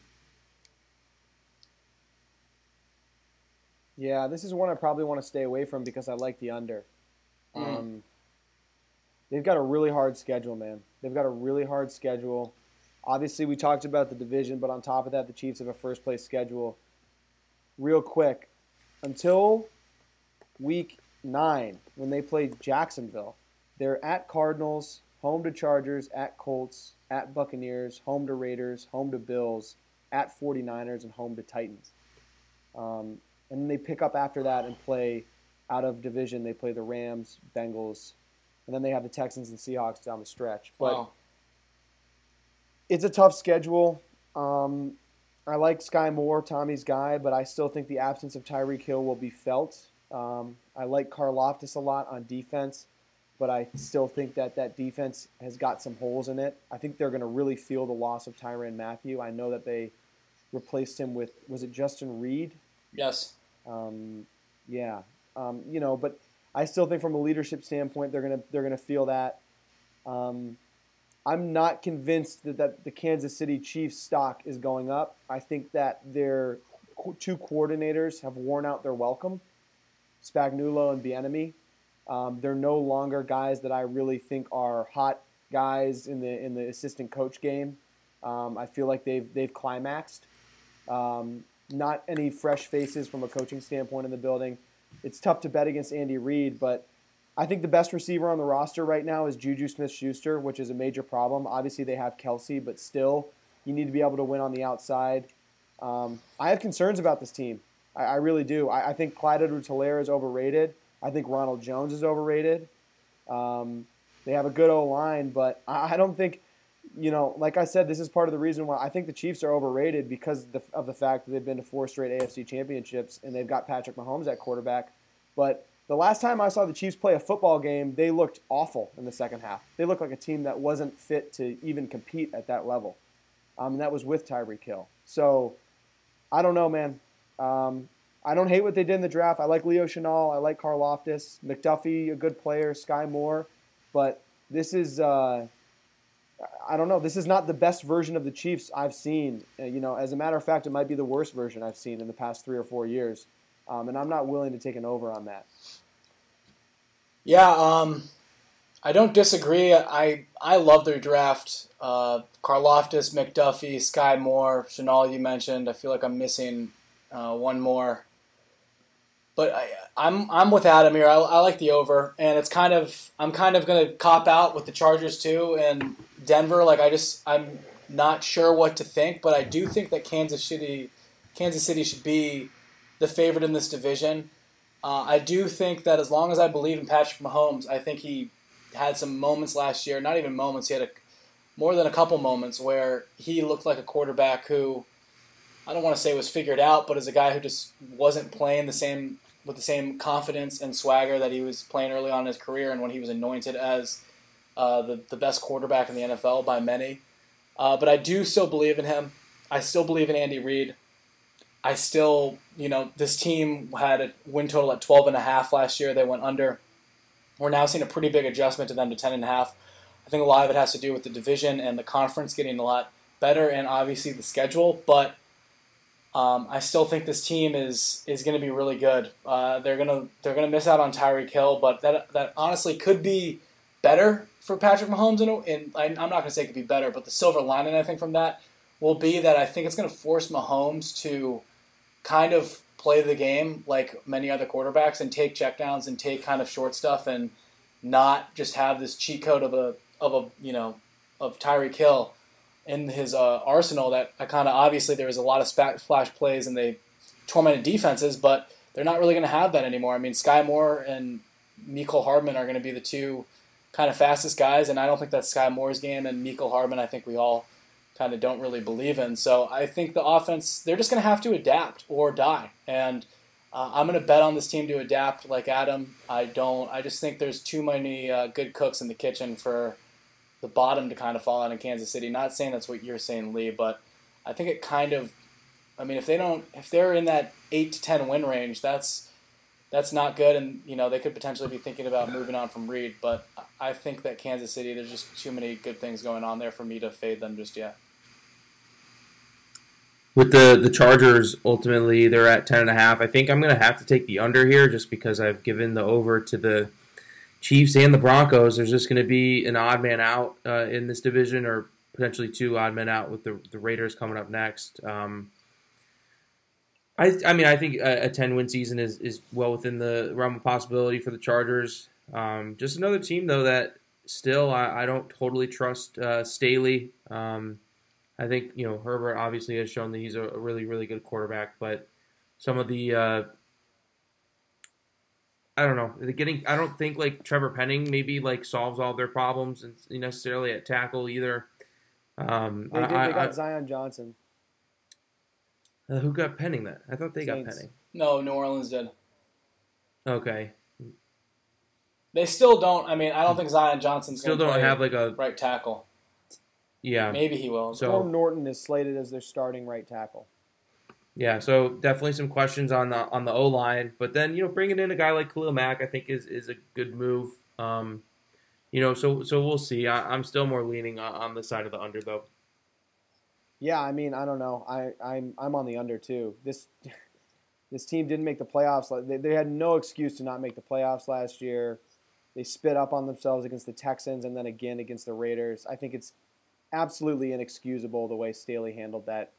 Speaker 7: Yeah, this is one I probably want to stay away from because I like the under. Mm. Um, they've got a really hard schedule, man. They've got a really hard schedule. Obviously, we talked about the division, but on top of that, the Chiefs have a first place schedule. Real quick, until week nine, when they play Jacksonville, they're at Cardinals, home to Chargers, at Colts, at Buccaneers, home to Raiders, home to Bills, at 49ers, and home to Titans. Um, and then they pick up after that and play out of division. They play the Rams, Bengals, and then they have the Texans and Seahawks down the stretch. But wow. it's a tough schedule. Um, I like Skyy Moore, Tommy's guy, but I still think the absence of Tyreek Hill will be felt. Um, I like Karlaftis a lot on defense, but I still think that that defense has got some holes in it. I think they're going to really feel the loss of Tyrann Mathieu. I know that they replaced him with was it Justin Reid?
Speaker 6: Yes.
Speaker 7: Um, yeah. Um, you know, but I still think from a leadership standpoint, they're gonna they're gonna feel that. Um, I'm not convinced that, that the Kansas City Chiefs stock is going up. I think that their two coordinators have worn out their welcome, Spagnuolo and Bieniemy. Um, they're no longer guys that I really think are hot guys in the in the assistant coach game. Um, I feel like they've they've climaxed. Um, not any fresh faces from a coaching standpoint in the building it's tough to bet against Andy Reid, but I think the best receiver on the roster right now is Juju Smith Schuster, which is a major problem. Obviously, they have Kelce, but still, you need to be able to win on the outside. Um, I have concerns about this team. I, I really do. I, I think Clyde Edwards Helaire is overrated. I think Ronald Jones is overrated. Um, they have a good O line, but I, I don't think you know, like I said, this is part of the reason why I think the Chiefs are overrated because of the, of the fact that they've been to four straight AFC championships and they've got Patrick Mahomes at quarterback. But the last time I saw the Chiefs play a football game, they looked awful in the second half. They looked like a team that wasn't fit to even compete at that level. Um, and that was with Tyreek Hill. So I don't know, man. Um, I don't hate what they did in the draft. I like Leo Chenal. I like Karlaftis. McDuffie, a good player. Skyy Moore. But this is. Uh, I don't know. This is not the best version of the Chiefs I've seen. Uh, you know, as a matter of fact, it might be the worst version I've seen in the past three or four years, um, and I'm not willing to take an over on that.
Speaker 6: Yeah, um, I don't disagree. I I love their draft. Uh, Karlaftis, McDuffie, Skyy Moore, Chenal. You mentioned. I feel like I'm missing uh, one more. But I, I'm I'm with Adam here. I, I like the over, and it's kind of I'm kind of to cop out with the Chargers too, and Denver. Like I just I'm not sure what to think, but I do think that Kansas City Kansas City should be the favorite in this division. Uh, I do think that as long as I believe in Patrick Mahomes, I think he had some moments last year. Not even moments. He had a, more than a couple moments where he looked like a quarterback who I don't want to say it was figured out, but as a guy who just wasn't playing the same with the same confidence and swagger that he was playing early on in his career and when he was anointed as uh, the, the best quarterback in the NFL by many. Uh, but I do still believe in him. I still believe in Andy Reid. I still, you know, this team had a win total at 12 and a half last year. They went under. We're now seeing a pretty big adjustment to them to 10 and a half. I think a lot of it has to do with the division and the conference getting a lot better and obviously the schedule, but um, I still think this team is is going to be really good. Uh, they're gonna they're gonna miss out on Tyreek Hill, but that that honestly could be better for Patrick Mahomes. And I'm not going to say it could be better, but the silver lining I think from that will be that I think it's going to force Mahomes to kind of play the game like many other quarterbacks and take checkdowns and take kind of short stuff and not just have this cheat code of a of a you know of Tyreek Hill in his uh, arsenal that I kind of obviously there was a lot of splash plays and they tormented defenses, but they're not really going to have that anymore. I mean, Skyy Moore and Mecole Hardman are going to be the two kind of fastest guys, and I don't think that's Skyy Moore's game. And Mecole Hardman, I think we all kind of don't really believe in. So I think the offense, they're just going to have to adapt or die. And uh, I'm going to bet on this team to adapt like Adam. I don't, I just think there's too many uh, good cooks in the kitchen for the bottom to kind of fall out in Kansas City. Not saying that's what you're saying, Lee, but I think it kind of, I mean, if they don't, if they're in that eight to ten win range, that's that's not good, and you know they could potentially be thinking about moving on from Reid. But I think that Kansas City, there's just too many good things going on there for me to fade them just yet.
Speaker 5: With the the Chargers, ultimately they're at ten and a half. I think I'm going to have to take the under here, just because I've given the over to the Chiefs and the Broncos. There's just going to be an odd man out uh, in this division, or potentially two odd men out with the the Raiders coming up next. Um, I, I mean, I think a, a 10 win season is, is well within the realm of possibility for the Chargers. Um, just another team, though, that still I, I don't totally trust uh, Staley. Um, I think, you know, Herbert obviously has shown that he's a, a really, really good quarterback, but some of the, uh, I don't know, the getting, I don't think like Trevor Penning maybe like solves all their problems necessarily at tackle either. Um,
Speaker 7: They, did,
Speaker 5: I,
Speaker 7: they got
Speaker 5: I,
Speaker 7: Zion Johnson.
Speaker 5: uh, who got Penning that? I thought they got Penning.
Speaker 6: No, New Orleans did.
Speaker 5: Okay.
Speaker 6: They still don't. I mean, I don't think Zion Johnson's
Speaker 5: Still
Speaker 6: gonna
Speaker 5: don't
Speaker 6: play
Speaker 5: have like a,
Speaker 6: right tackle.
Speaker 5: yeah.
Speaker 6: Maybe he will.
Speaker 5: So-
Speaker 7: Storm Norton is slated as their starting right tackle.
Speaker 5: Yeah, so definitely some questions on the on the O line, but then you know bringing in a guy like Khalil Mack, I think is is a good move. Um, you know, so so we'll see. I, I'm still more leaning on, on the side of the under though.
Speaker 7: Yeah, I mean, I don't know. I, I'm I'm on the under too. This (laughs) this team didn't make the playoffs. They, they had no excuse to not make the playoffs last year. They spit up on themselves against the Texans and then again against the Raiders. I think it's absolutely inexcusable the way Staley handled that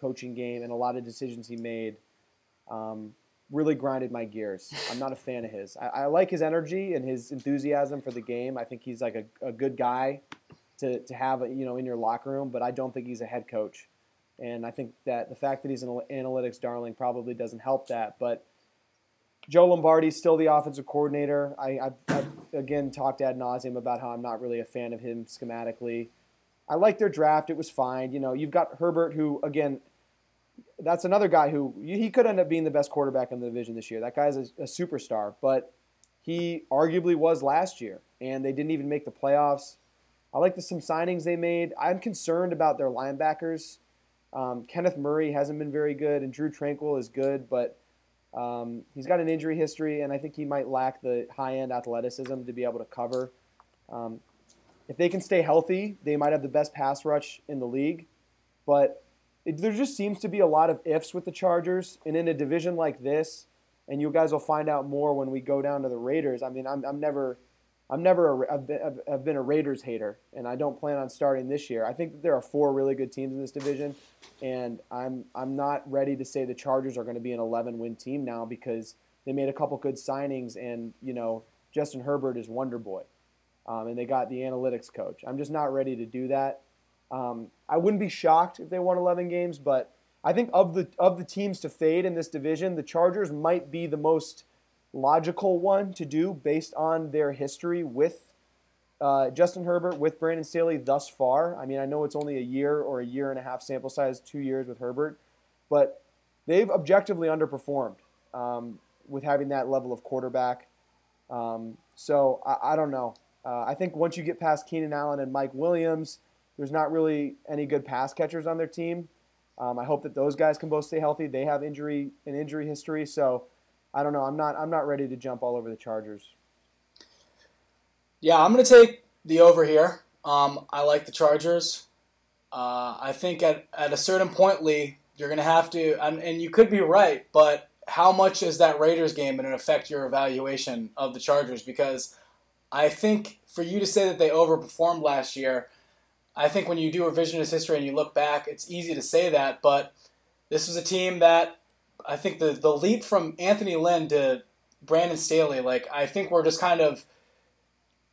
Speaker 7: coaching game and a lot of decisions he made. Um, really grinded my gears. I'm not a fan of his. I, I like his energy and his enthusiasm for the game. I think he's like a, a good guy to, to have you know in your locker room, but I don't think he's a head coach. And I think that the fact that he's an analytics darling probably doesn't help that. But Joe Lombardi's still the offensive coordinator. I, I've, I've again talked ad nauseum about how I'm not really a fan of him schematically. I like their draft; it was fine. You know, you've got Herbert, who again, that's another guy who he could end up being the best quarterback in the division this year. That guy's a, a superstar, but he arguably was last year, and they didn't even make the playoffs. I like the some signings they made. I'm concerned about their linebackers. Um, Kenneth Murray hasn't been very good, and Drue Tranquill is good, but um, he's got an injury history, and I think he might lack the high end athleticism to be able to cover. Um, if they can stay healthy, they might have the best pass rush in the league, but it, there just seems to be a lot of ifs with the Chargers, and in a division like this, and you guys will find out more when we go down to the Raiders. I mean, I'm, I'm never I'm never a, I've, been, I've- been a Raiders hater, and I don't plan on starting this year. I think there are four really good teams in this division, and I'm I'm not ready to say the Chargers are going to be an 11 win team now because they made a couple good signings, and you know Justin Herbert is Wonder Boy, um, and they got the analytics coach. I'm just not ready to do that. Um, I wouldn't be shocked if they won 11 games, but I think of the of the teams to fade in this division, the Chargers might be the most logical one to do based on their history with uh, Justin Herbert, with Brandon Staley thus far. I mean, I know it's only a year or a year and a half sample size, two years with Herbert, but they've objectively underperformed um, with having that level of quarterback. Um, so I, I don't know. Uh, I think once you get past Keenan Allen and Mike Williams, there's not really any good pass catchers on their team. Um, I hope that those guys can both stay healthy. They have injury an injury history, so I don't know. I'm not I'm not ready to jump all over the Chargers.
Speaker 6: Yeah, I'm going to take the over here. Um, I like the Chargers. Uh, I think at, at a certain point, Lee, you're going to have to, and, and you could be right, but how much is that Raiders game going to affect your evaluation of the Chargers? Because I think for you to say that they overperformed last year, I think when you do revisionist history and you look back, it's easy to say that, but this was a team that I think the, the leap from Anthony Lynn to Brandon Staley, like, I think we're just kind of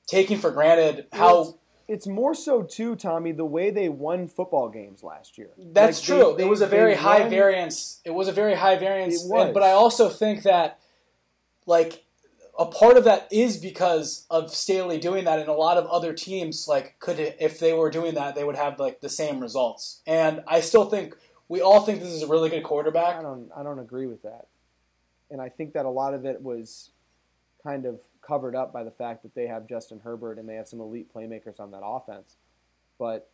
Speaker 6: taking for granted how
Speaker 7: It's more so too, Tommy, the way they won football games last year.
Speaker 6: That's
Speaker 7: Like,
Speaker 6: true.
Speaker 7: they-
Speaker 6: it was a very high
Speaker 7: won-
Speaker 6: variance. It was a very high variance.
Speaker 7: It was.
Speaker 6: and- but I also think that, like, a part of that is because of Staley doing that, and a lot of other teams like could if they were doing that, they would have like the same results. And I still think we all think this is a really good quarterback.
Speaker 7: I don't I don't agree with that. And I think that a lot of it was kind of covered up by the fact that they have Justin Herbert and they have some elite playmakers on that offense. But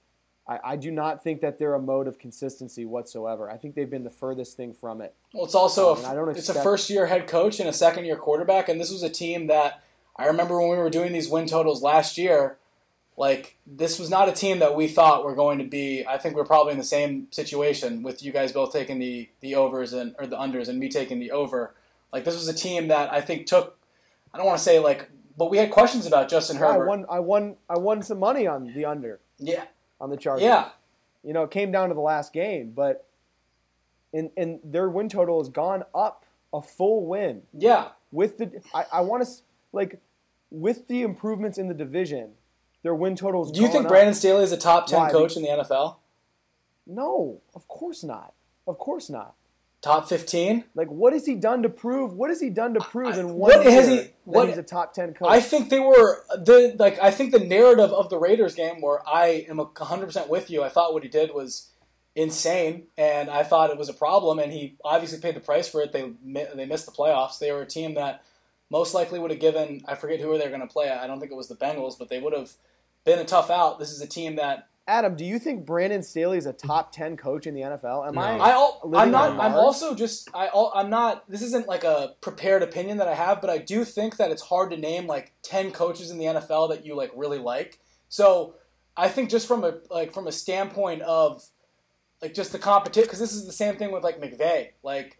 Speaker 7: I, I do not think that they're a mode of consistency whatsoever. I think they've been the furthest thing from it.
Speaker 6: Well, it's also
Speaker 7: Um,
Speaker 6: a, it's a first year head coach and a second year quarterback, and this was a team that I remember when we were doing these win totals last year. Like this was not a team that we thought were going to be. I think we're probably in the same situation with you guys both taking the the overs and or the unders and me taking the over. Like this was a team that I think took. I don't want to say like, but we had questions about Justin
Speaker 7: Yeah, I
Speaker 6: Herbert.
Speaker 7: won I won I won some money on the under
Speaker 6: yeah,
Speaker 7: on the Chargers.
Speaker 6: yeah.
Speaker 7: You know, it came down to the last game, but and and their win total has gone up a full win.
Speaker 6: Yeah,
Speaker 7: with the I, I want to like with the improvements in the division, their win totals.
Speaker 6: Do you think Brandon Staley is a top ten
Speaker 7: Why?
Speaker 6: coach in the NFL?
Speaker 7: No, of course not. Of course not.
Speaker 6: Top fifteen?
Speaker 7: Like, what has he done to prove? What has he done to prove in one
Speaker 6: what
Speaker 7: year
Speaker 6: has he-
Speaker 7: that
Speaker 6: what-
Speaker 7: he's a top ten coach?
Speaker 6: I think they were the like. I think the narrative of the Raiders game, where I am hundred percent with you. I thought what he did was insane, and I thought it was a problem. And he obviously paid the price for it. They they missed the playoffs. They were a team that most likely would have given. I forget who they were going to play. I don't think it was the Bengals, but they would have been a tough out. This is a team that
Speaker 7: Adam, do you think Brandon Staley is a top ten coach in the NFL? Am
Speaker 5: No.
Speaker 7: I?
Speaker 6: I al- I'm not. I'm also just. I. al- I'm not. This isn't like a prepared opinion that I have, but I do think that it's hard to name like ten coaches in the NFL that you like really like. So I think just from a like from a standpoint of like just the competition, because this is the same thing with like McVay. Like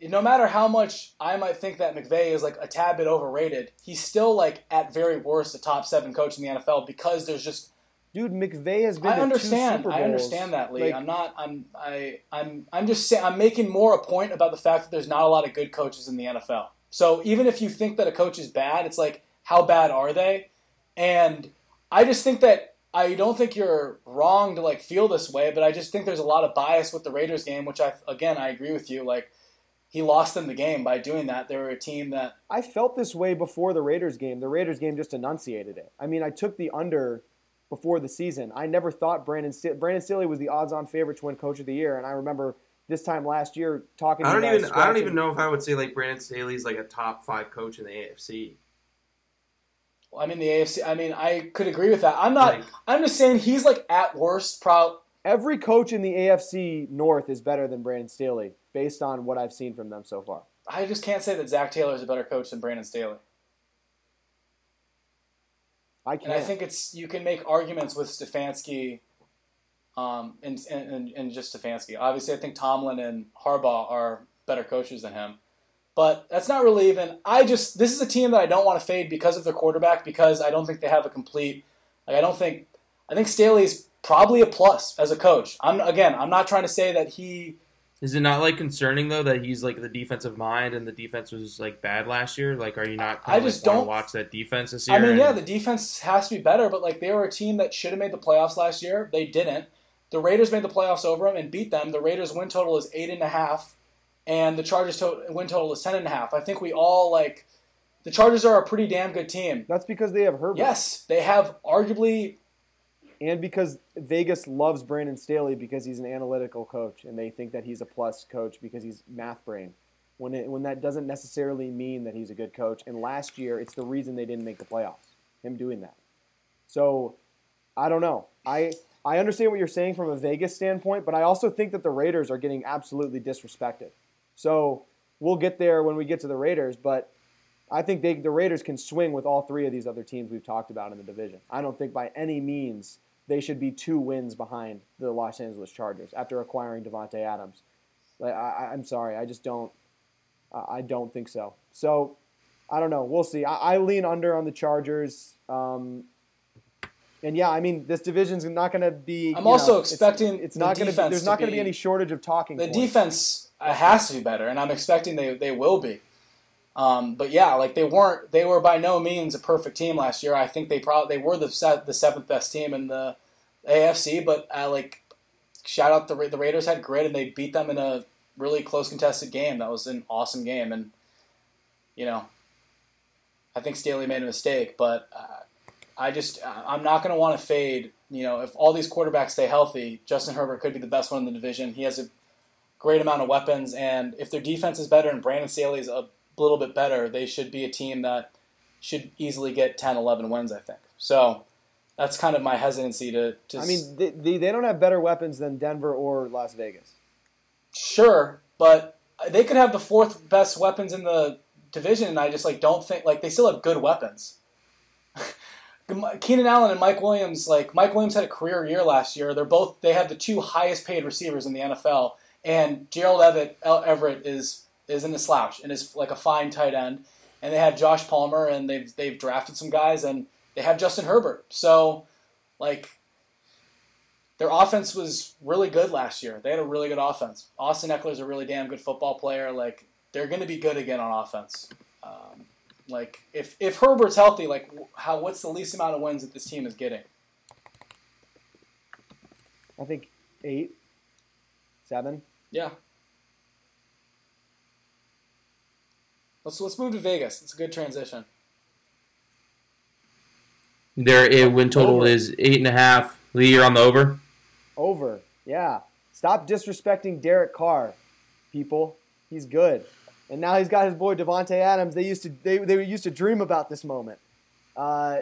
Speaker 6: no matter how much I might think that McVay is like a tad bit overrated, he's still like at very worst a top seven coach in the NFL because there's just
Speaker 7: Dude, McVay has been.
Speaker 6: I understand. I understand that, Lee.
Speaker 7: Like,
Speaker 6: I'm not. I'm. I. I'm. I'm just saying. I'm making more a point about the fact that there's not a lot of good coaches in the NFL. So even if you think that a coach is bad, it's like how bad are they? And I just think that I don't think you're wrong to like feel this way, but I just think there's a lot of bias with the Raiders game, which I again I agree with you. Like he lost them the game by doing that. They were a team that
Speaker 7: I felt this way before the Raiders game. The Raiders game just enunciated it. I mean, I took the under before the season. I never thought Brandon St- Brandon Staley was the odds-on favorite to win Coach of the Year, and I remember this time last year talking.
Speaker 5: I don't
Speaker 7: you
Speaker 5: even I don't even know if I would say like Brandon Staley's like a top five coach in the AFC.
Speaker 6: Well, I mean the AFC. I mean I could agree with that. I'm not.
Speaker 5: Like-
Speaker 6: I'm just saying he's like at worst. Pro,
Speaker 7: Every coach in the AFC North is better than Brandon Staley, based on what I've seen from them so far.
Speaker 6: I just can't say that Zac Taylor is a better coach than Brandon Staley.
Speaker 7: I
Speaker 6: And
Speaker 7: can't.
Speaker 6: I think it's you can make arguments with Stefanski, um, and, and and just Stefanski. Obviously, I think Tomlin and Harbaugh are better coaches than him, but that's not really even. I just this is a team that I don't want to fade because of their quarterback because I don't think they have a complete. Like I don't think I think Staley's probably a plus as a coach. I'm again I'm not trying to say that he.
Speaker 5: Is it not like concerning though that he's like the defensive mind and the defense was like bad last year? Like, are you not?
Speaker 6: I
Speaker 5: Kinda,
Speaker 6: just
Speaker 5: like,
Speaker 6: don't-
Speaker 5: watch that defense this year.
Speaker 6: I mean,
Speaker 5: and-
Speaker 6: yeah, the defense has to be better, but like they were a team that should have made the playoffs last year. They didn't. The Raiders made the playoffs over them and beat them. The Raiders win total is eight and a half, and the Chargers to- win total is ten and a half. I think we all like the Chargers are a pretty damn good team.
Speaker 7: That's because they have Herbert.
Speaker 6: Yes, they have arguably.
Speaker 7: And because Vegas loves Brandon Staley because he's an analytical coach, and they think that he's a plus coach because he's math brain. When it, when that doesn't necessarily mean that he's a good coach. And last year, it's the reason they didn't make the playoffs. Him doing that. So, I don't know. I I understand what you're saying from a Vegas standpoint, but I also think that the Raiders are getting absolutely disrespected. So we'll get there when we get to the Raiders, but I think they, the Raiders can swing with all three of these other teams we've talked about in the division. I don't think by any means they should be two wins behind the Los Angeles Chargers after acquiring Davante Adams. Like, I, I'm sorry, I just don't. I don't think so. So I don't know. We'll see. I, I lean under on the Chargers. Um, and yeah, I mean, this division's not going to be.
Speaker 6: I'm also
Speaker 7: know,
Speaker 6: expecting
Speaker 7: it's,
Speaker 6: the
Speaker 7: not going to.
Speaker 6: defense
Speaker 7: There's not going to be
Speaker 6: be-
Speaker 7: any shortage of talking.
Speaker 6: The
Speaker 7: points.
Speaker 6: defense uh, has to be better, and I'm expecting they, they will be. Um, but yeah, like they weren't, they were by no means a perfect team last year. I think they probably they were the the seventh best team in the AFC. But uh, like, shout out the the Raiders had grit and they beat them in a really close contested game. That was an awesome game, and you know, I think Staley made a mistake, but uh, I just I'm not going to want to fade. You know, if all these quarterbacks stay healthy, Justin Herbert could be the best one in the division. He has a great amount of weapons, and if their defense is better and Brandon Staley's a little bit better, they should be a team that should easily get 10, 11 wins. I think so. That's kind of my hesitancy to. to
Speaker 7: I mean, they, they, they don't have better weapons than Denver or Las Vegas.
Speaker 6: Sure, but they could have the fourth best weapons in the division, and I just like don't think like they still have good weapons. (laughs) Keenan Allen and Mike Williams, like Mike Williams had a career year last year. They're both they have the two highest paid receivers in the NFL, and Gerald Everett, Everett is is in the slouch and is like a fine tight end. And they have Josh Palmer, and they've they've drafted some guys, and they have Justin Herbert. So, like, their offense was really good last year. They had a really good offense. Austin Ekeler's a really damn good football player. Like, they're going to be good again on offense. Um, like, if if Herbert's healthy, like, how what's the least amount of wins that this team is getting?
Speaker 7: I think eight, seven.
Speaker 6: Yeah. Let's let's move to Vegas. It's a good transition.
Speaker 5: Their win total
Speaker 7: Over.
Speaker 5: is eight and a half. Lee, you're on the over.
Speaker 7: Over. Yeah. Stop disrespecting Derek Carr, people. He's good. And now he's got his boy Davante Adams. They used to they, they used to dream about this moment. Uh,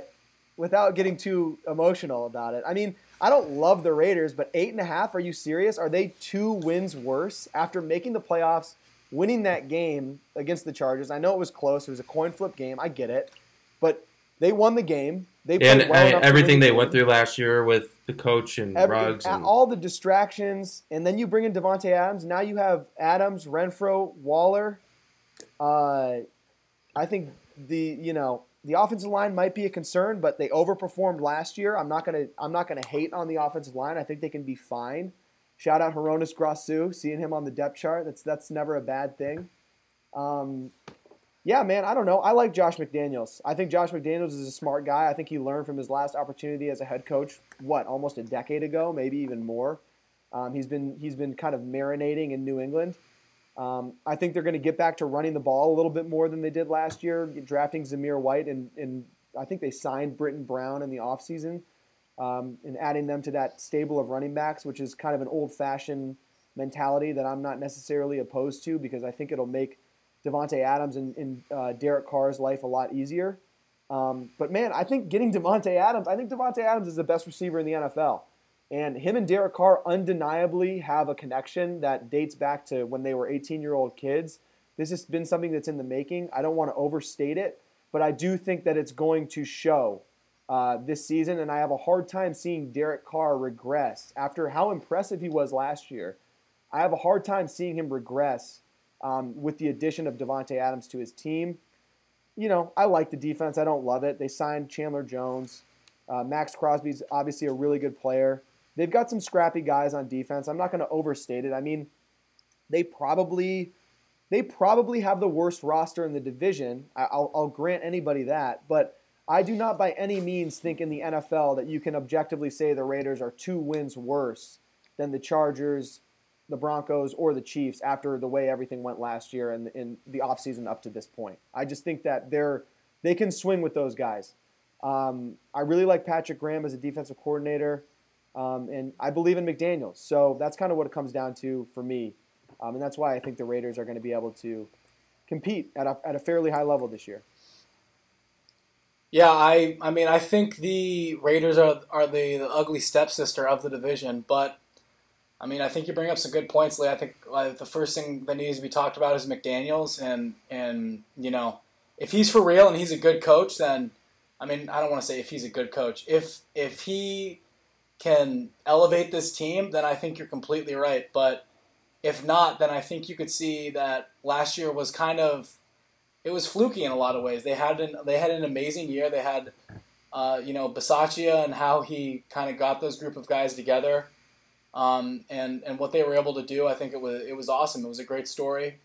Speaker 7: without getting too emotional about it. I mean, I don't love the Raiders, but eight and a half, are you serious? Are they two wins worse after making the playoffs, winning that game against the Chargers? I know it was close. It was a coin flip game. I get it. But they won the game. They played
Speaker 5: And
Speaker 7: well to
Speaker 5: everything
Speaker 7: the
Speaker 5: they
Speaker 7: game.
Speaker 5: went through last year with the coach and Ruggs. And,
Speaker 7: all the distractions, and then you bring in Davante Adams. Now you have Adams, Renfrow, Waller. Uh, I think the you know the offensive line might be a concern, but they overperformed last year. I'm not gonna I'm not gonna hate on the offensive line. I think they can be fine. Shout out Hroniss Grasu, seeing him on the depth chart. That's that's never a bad thing. Um, yeah, man, I don't know. I like Josh McDaniels. I think Josh McDaniels is a smart guy. I think he learned from his last opportunity as a head coach, what, almost a decade ago, maybe even more. Um, he's been he's been kind of marinating in New England. Um, I think they're going to get back to running the ball a little bit more than they did last year, drafting Zamir White, and, and I think they signed Brandon Bolden in the offseason um, and adding them to that stable of running backs, which is kind of an old fashioned mentality that I'm not necessarily opposed to because I think it'll make Davante Adams and, and uh, Derek Carr's life a lot easier. Um, but man, I think getting Davante Adams, I think Davante Adams is the best receiver in the NFL. And him and Derek Carr undeniably have a connection that dates back to when they were 18 year old kids. This has been something that's in the making. I don't want to overstate it, but I do think that it's going to show uh, this season. And I have a hard time seeing Derek Carr regress after how impressive he was last year. I have a hard time seeing him regress um, with the addition of Davante Adams to his team. You know, I like the defense. I don't love it. They signed Chandler Jones. Uh, Maxx Crosby's obviously a really good player. They've got some scrappy guys on defense. I'm not going to overstate it. I mean, they probably they probably have the worst roster in the division. I- I'll, I'll grant anybody that, but I do not by any means think in the NFL that you can objectively say the Raiders are two wins worse than the Chargers, the Broncos, or the Chiefs after the way everything went last year and in the offseason up to this point. I just think that they're they can swing with those guys. Um, I really like Patrick Graham as a defensive coordinator, um, and I believe in McDaniels. So that's kind of what it comes down to for me, um, and that's why I think the Raiders are going to be able to compete at a, at a fairly high level this year.
Speaker 6: Yeah, I I mean I think the Raiders are are the, the ugly stepsister of the division, but I mean I think you bring up some good points, Lee. I think like, the first thing that needs to be talked about is McDaniels, and and you know if he's for real and he's a good coach, then I mean I don't want to say if he's a good coach. If if he can elevate this team, then I think you're completely right. But if not, then I think you could see that last year was kind of it was fluky in a lot of ways. They had an they had an amazing year. They had uh, you know Bisaccia and how he kind of got those group of guys together, um, and and what they were able to do. I think it was it was awesome. It was a great story,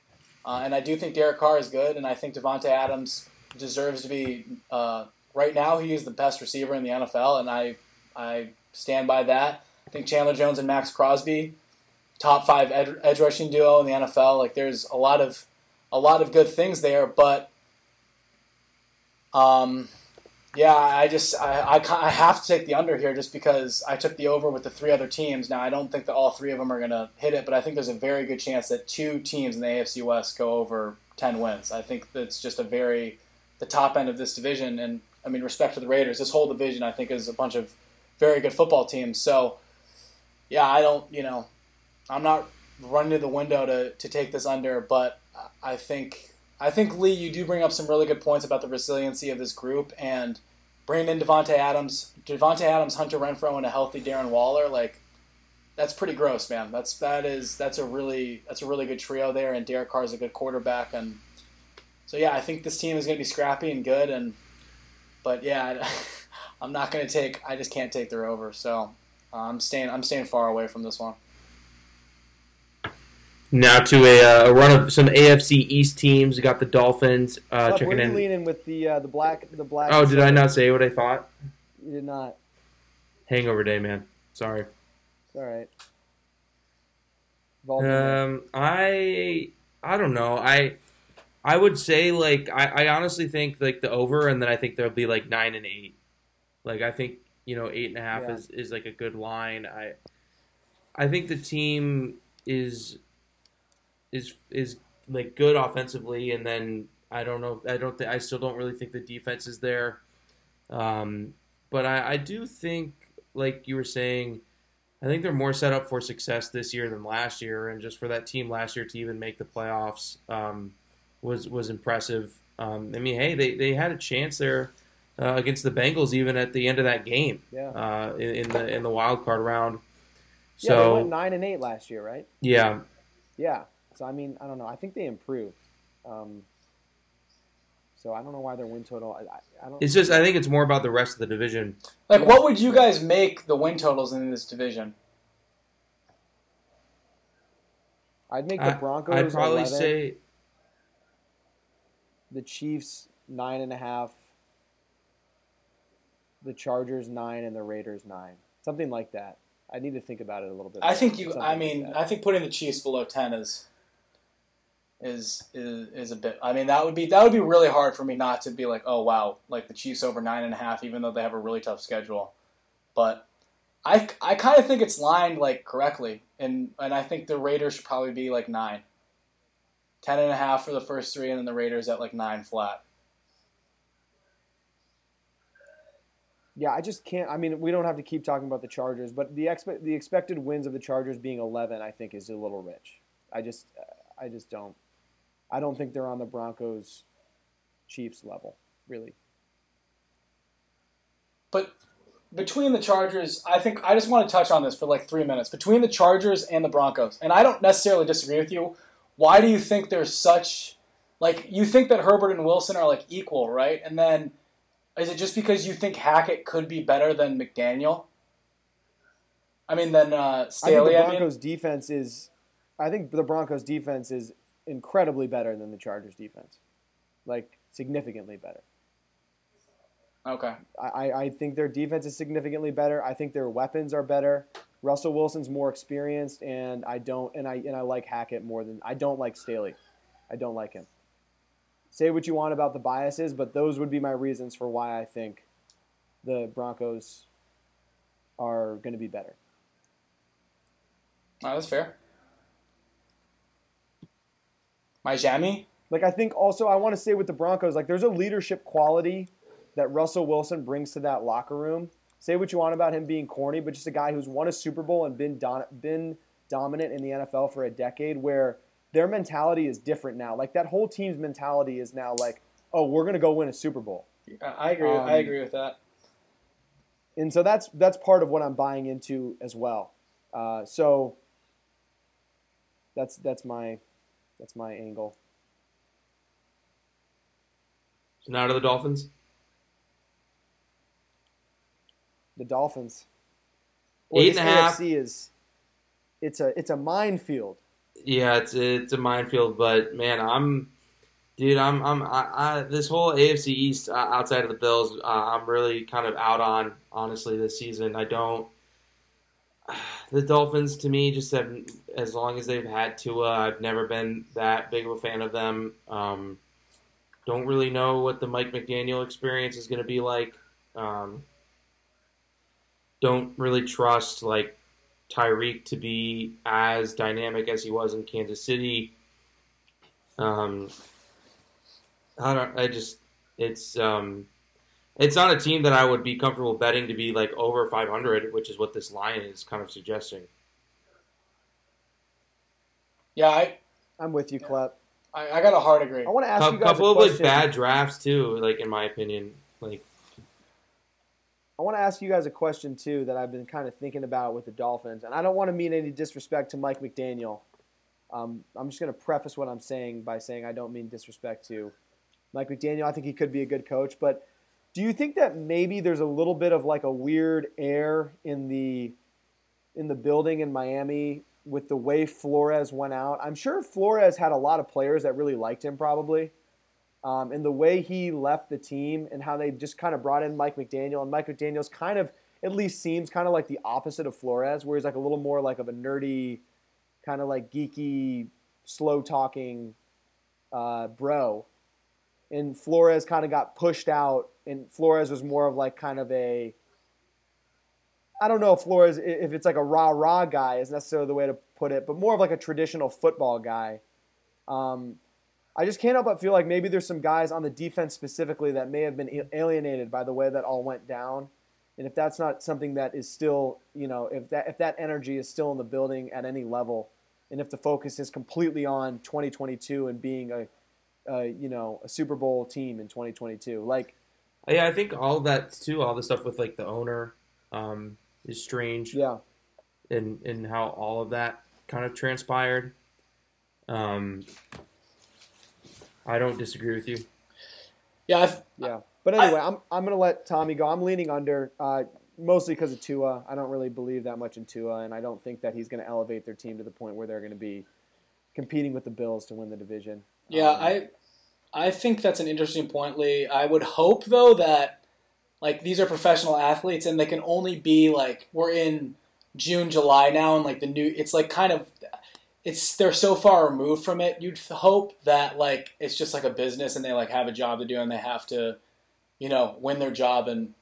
Speaker 6: uh, and I do think Derek Carr is good, and I think Davante Adams deserves to be. Uh, right now, he is the best receiver in the NFL, and I I stand by that. I think Chandler Jones and Maxx Crosby, top five ed- edge rushing duo in the NFL. Like there's a lot of a lot of good things there, but Um, yeah, I just I, I, I have to take the under here just because I took the over with the three other teams. Now I don't think that all three of them are going to hit it, but I think there's a very good chance that two teams in the AFC West go over ten wins. I think that's just a very the top end of this division, and I mean respect to the Raiders. This whole division I think is a bunch of very good football teams. So yeah, I don't you know I'm not running to the window to to take this under, but I think I think Lee, you do bring up some really good points about the resiliency of this group and bringing in Davante Adams, Davante Adams, Hunter Renfrow, and a healthy Darren Waller. Like that's pretty gross, man. That's that is that's a really that's a really good trio there, and Derek Carr is a good quarterback, and so yeah, I think this team is going to be scrappy and good, and but yeah, (laughs) I'm not going to take. I just can't take their over, so I'm staying. I'm staying far away from this one.
Speaker 5: Now to a, uh, a run of some AFC East teams. We got the Dolphins uh,
Speaker 7: Club,
Speaker 5: checking
Speaker 7: where are you
Speaker 5: in.
Speaker 7: leaning with the uh, the black the black?
Speaker 5: Oh, did I not say what I thought?
Speaker 7: You did not.
Speaker 5: Hangover day, man. Sorry.
Speaker 7: It's all right.
Speaker 5: Um, I I don't know. I I would say like I, I honestly think like the over, and then I think there'll be like nine and eight. Like I think you know eight and a half
Speaker 7: Yeah.
Speaker 5: is, is like a good line. I I think the team is is is like good offensively, and then I don't know. I don't. Th- I still don't really think the defense is there. Um, but I, I do think, like you were saying, I think they're more set up for success this year than last year, and just for that team last year to even make the playoffs um, was was impressive. Um, I mean, hey, they, they had a chance there uh, against the Bengals even at the end of that game
Speaker 7: yeah.
Speaker 5: uh, in, in the in the wild card round.
Speaker 7: yeah, they went
Speaker 5: So
Speaker 7: nine and eight last year, right?
Speaker 5: yeah,
Speaker 7: Yeah. So I mean, I don't know. I think they improved. Um, so I don't know why their win total. I, I, I don't.
Speaker 5: it's just I think it's more about the rest of the division.
Speaker 6: Like, what would you guys make the win totals in this division?
Speaker 7: I'd make the
Speaker 5: I-
Speaker 7: Broncos.
Speaker 5: I'd probably
Speaker 7: 11,
Speaker 5: say
Speaker 7: the Chiefs nine and a half, the Chargers nine, and the Raiders nine. Something like that. I need to think about it a little bit.
Speaker 6: I think you. I mean,
Speaker 7: that.
Speaker 6: I think putting the Chiefs below ten is is is is a bit. I mean, that would be that would be really hard for me not to be like, oh wow, like the Chiefs over nine and a half, even though they have a really tough schedule. But I I kind of think it's lined like correctly, and and I think the Raiders should probably be like nine. Ten and a half for the first three, and then the Raiders at like nine flat.
Speaker 7: Yeah, I just can't. I mean, we don't have to keep talking about the Chargers, but the expect the expected wins of the Chargers being 11, I think, is a little rich. I just, I just don't. I don't think they're on the Broncos, Chiefs level, really.
Speaker 6: But between the Chargers, I think I just want to touch on this for like three minutes. Between the Chargers and the Broncos, and I don't necessarily disagree with you. Why do you think there's such like you think that Herbert and Wilson are like equal, right? And then is it just because you think Hackett could be better than McDaniel? I mean, then uh,
Speaker 7: I think the
Speaker 6: Staley. I, mean,
Speaker 7: Broncos defense is, I think the Broncos defense is incredibly better than the Chargers defense, like significantly better.
Speaker 6: okay.
Speaker 7: I, I- think their defense is significantly better. I think their weapons are better. Russell Wilson's more experienced, and I don't and I and I like Hackett more than I don't like Staley. I don't like him. Say what you want about the biases, but those would be my reasons for why I think the Broncos are going to be better.
Speaker 6: That's fair. Miami.
Speaker 7: Like I think also I want to say with the Broncos, like there's a leadership quality that Russell Wilson brings to that locker room. Say what you want about him being corny, but just a guy who's won a Super Bowl and been don- been dominant in the NFL for a decade, where their mentality is different now. Like that whole team's mentality is now like, oh, we're gonna go win a Super Bowl,
Speaker 6: I agree.
Speaker 7: Um,
Speaker 6: I agree with that.
Speaker 7: and so that's that's part of what I'm buying into as well. Uh, so that's that's my that's my angle.
Speaker 5: So now to the Dolphins.
Speaker 7: the Dolphins.
Speaker 5: Eight
Speaker 7: this
Speaker 5: and a half.
Speaker 7: AFC is it's a it's a minefield.
Speaker 5: Yeah, it's it's a minefield, but man, I'm, dude, I'm I'm I, I this whole AFC East uh, outside of the Bills, uh, I'm really kind of out on honestly this season. I don't. The Dolphins, to me, just have as long as they've had Tua, I've never been that big of a fan of them. Um, don't really know what the Mike McDaniel experience is going to be like. Um, don't really trust like Tyreek to be as dynamic as he was in Kansas City. Um, I don't. I just it's um, it's not a team that I would be comfortable betting to be like over 500, which is what this line is kind of suggesting.
Speaker 6: Yeah, I,
Speaker 7: I'm with you, Clep.
Speaker 6: I, I got a hard agree.
Speaker 7: I want to ask
Speaker 5: A
Speaker 7: you guys
Speaker 5: couple
Speaker 7: a
Speaker 5: of like bad drafts too, like in my opinion. Like
Speaker 7: I want to ask you guys a question too that I've been kind of thinking about with the Dolphins, and I don't want to mean any disrespect to Mike McDaniel. Um, I'm just going to preface what I'm saying by saying I don't mean disrespect to Mike McDaniel. I think he could be a good coach, but do you think that maybe there's a little bit of like a weird air in the in the building in Miami with the way Flores went out? I'm sure Flores had a lot of players that really liked him, probably um, and the way he left the team and how they just kind of brought in Mike McDaniel. And Mike McDaniel's kind of, at least seems kind of like the opposite of Flores, where he's like a little more like of a nerdy, kind of like geeky, slow talking uh, bro. And Flores kind of got pushed out, and Flores was more of like kind of a, I don't know if Flores, if it's like a rah rah guy is necessarily the way to put it, but more of like a traditional football guy. Um, I just can't help but feel like maybe there's some guys on the defense specifically that may have been alienated by the way that all went down. And if that's not something that is still, you know, if that if that energy is still in the building at any level, and if the focus is completely on 2022 and being a, a you know, a Super Bowl team in 2022, like
Speaker 5: yeah, I think all that too, all the stuff with like the owner, um, is strange.
Speaker 7: yeah,
Speaker 5: and and how all of that kind of transpired. Um, I don't disagree with you.
Speaker 6: yeah, I've,
Speaker 7: yeah. But anyway, I, am I'm gonna let Tommy go. I'm leaning under, uh, mostly because of Tua. I don't really believe that much in Tua, and I don't think that he's gonna elevate their team to the point where they're gonna be competing with the Bills to win the division.
Speaker 6: Yeah,
Speaker 7: Um,
Speaker 6: I I think that's an interesting point, Lee. I would hope though that like these are professional athletes and they can only be like we're in June, July now and like the new it's like kind of it's they're so far removed from it. You'd hope that like it's just like a business and they like have a job to do and they have to, you know, win their job and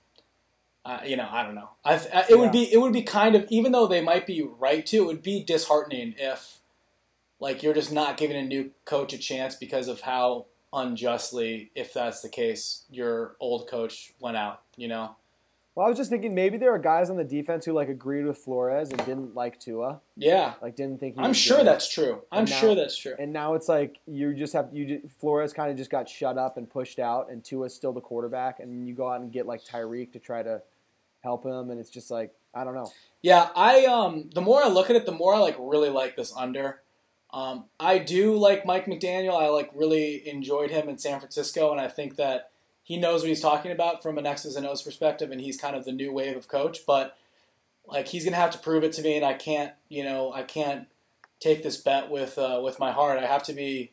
Speaker 6: uh, you know, I don't know. I, I it would be it would be kind of even though they might be right to, it would be disheartening if like you're just not giving a new coach a chance because of how unjustly, if that's the case, your old coach went out. You know?
Speaker 7: Well, I was just thinking maybe there are guys on the defense who like agreed with Flores and didn't like Tua,
Speaker 6: Yeah,
Speaker 7: like didn't think he.
Speaker 6: I'm sure that's true. I'm
Speaker 7: And now-
Speaker 6: sure that's true.
Speaker 7: And now it's like you just have you ju- Flores kind of just got shut up and pushed out, and Tua's still the quarterback, and you go out and get like Tyreek to try to help him, and it's just like I don't know.
Speaker 6: Yeah, I um the more I look at it, the more I like really like this under. Um, I do like Mike McDaniel. I like really enjoyed him in San Francisco, and I think that he knows what he's talking about from an X's and O's perspective, and he's kind of the new wave of coach. But like he's gonna have to prove it to me, and I can't, you know, I can't take this bet with uh, with my heart. I have to be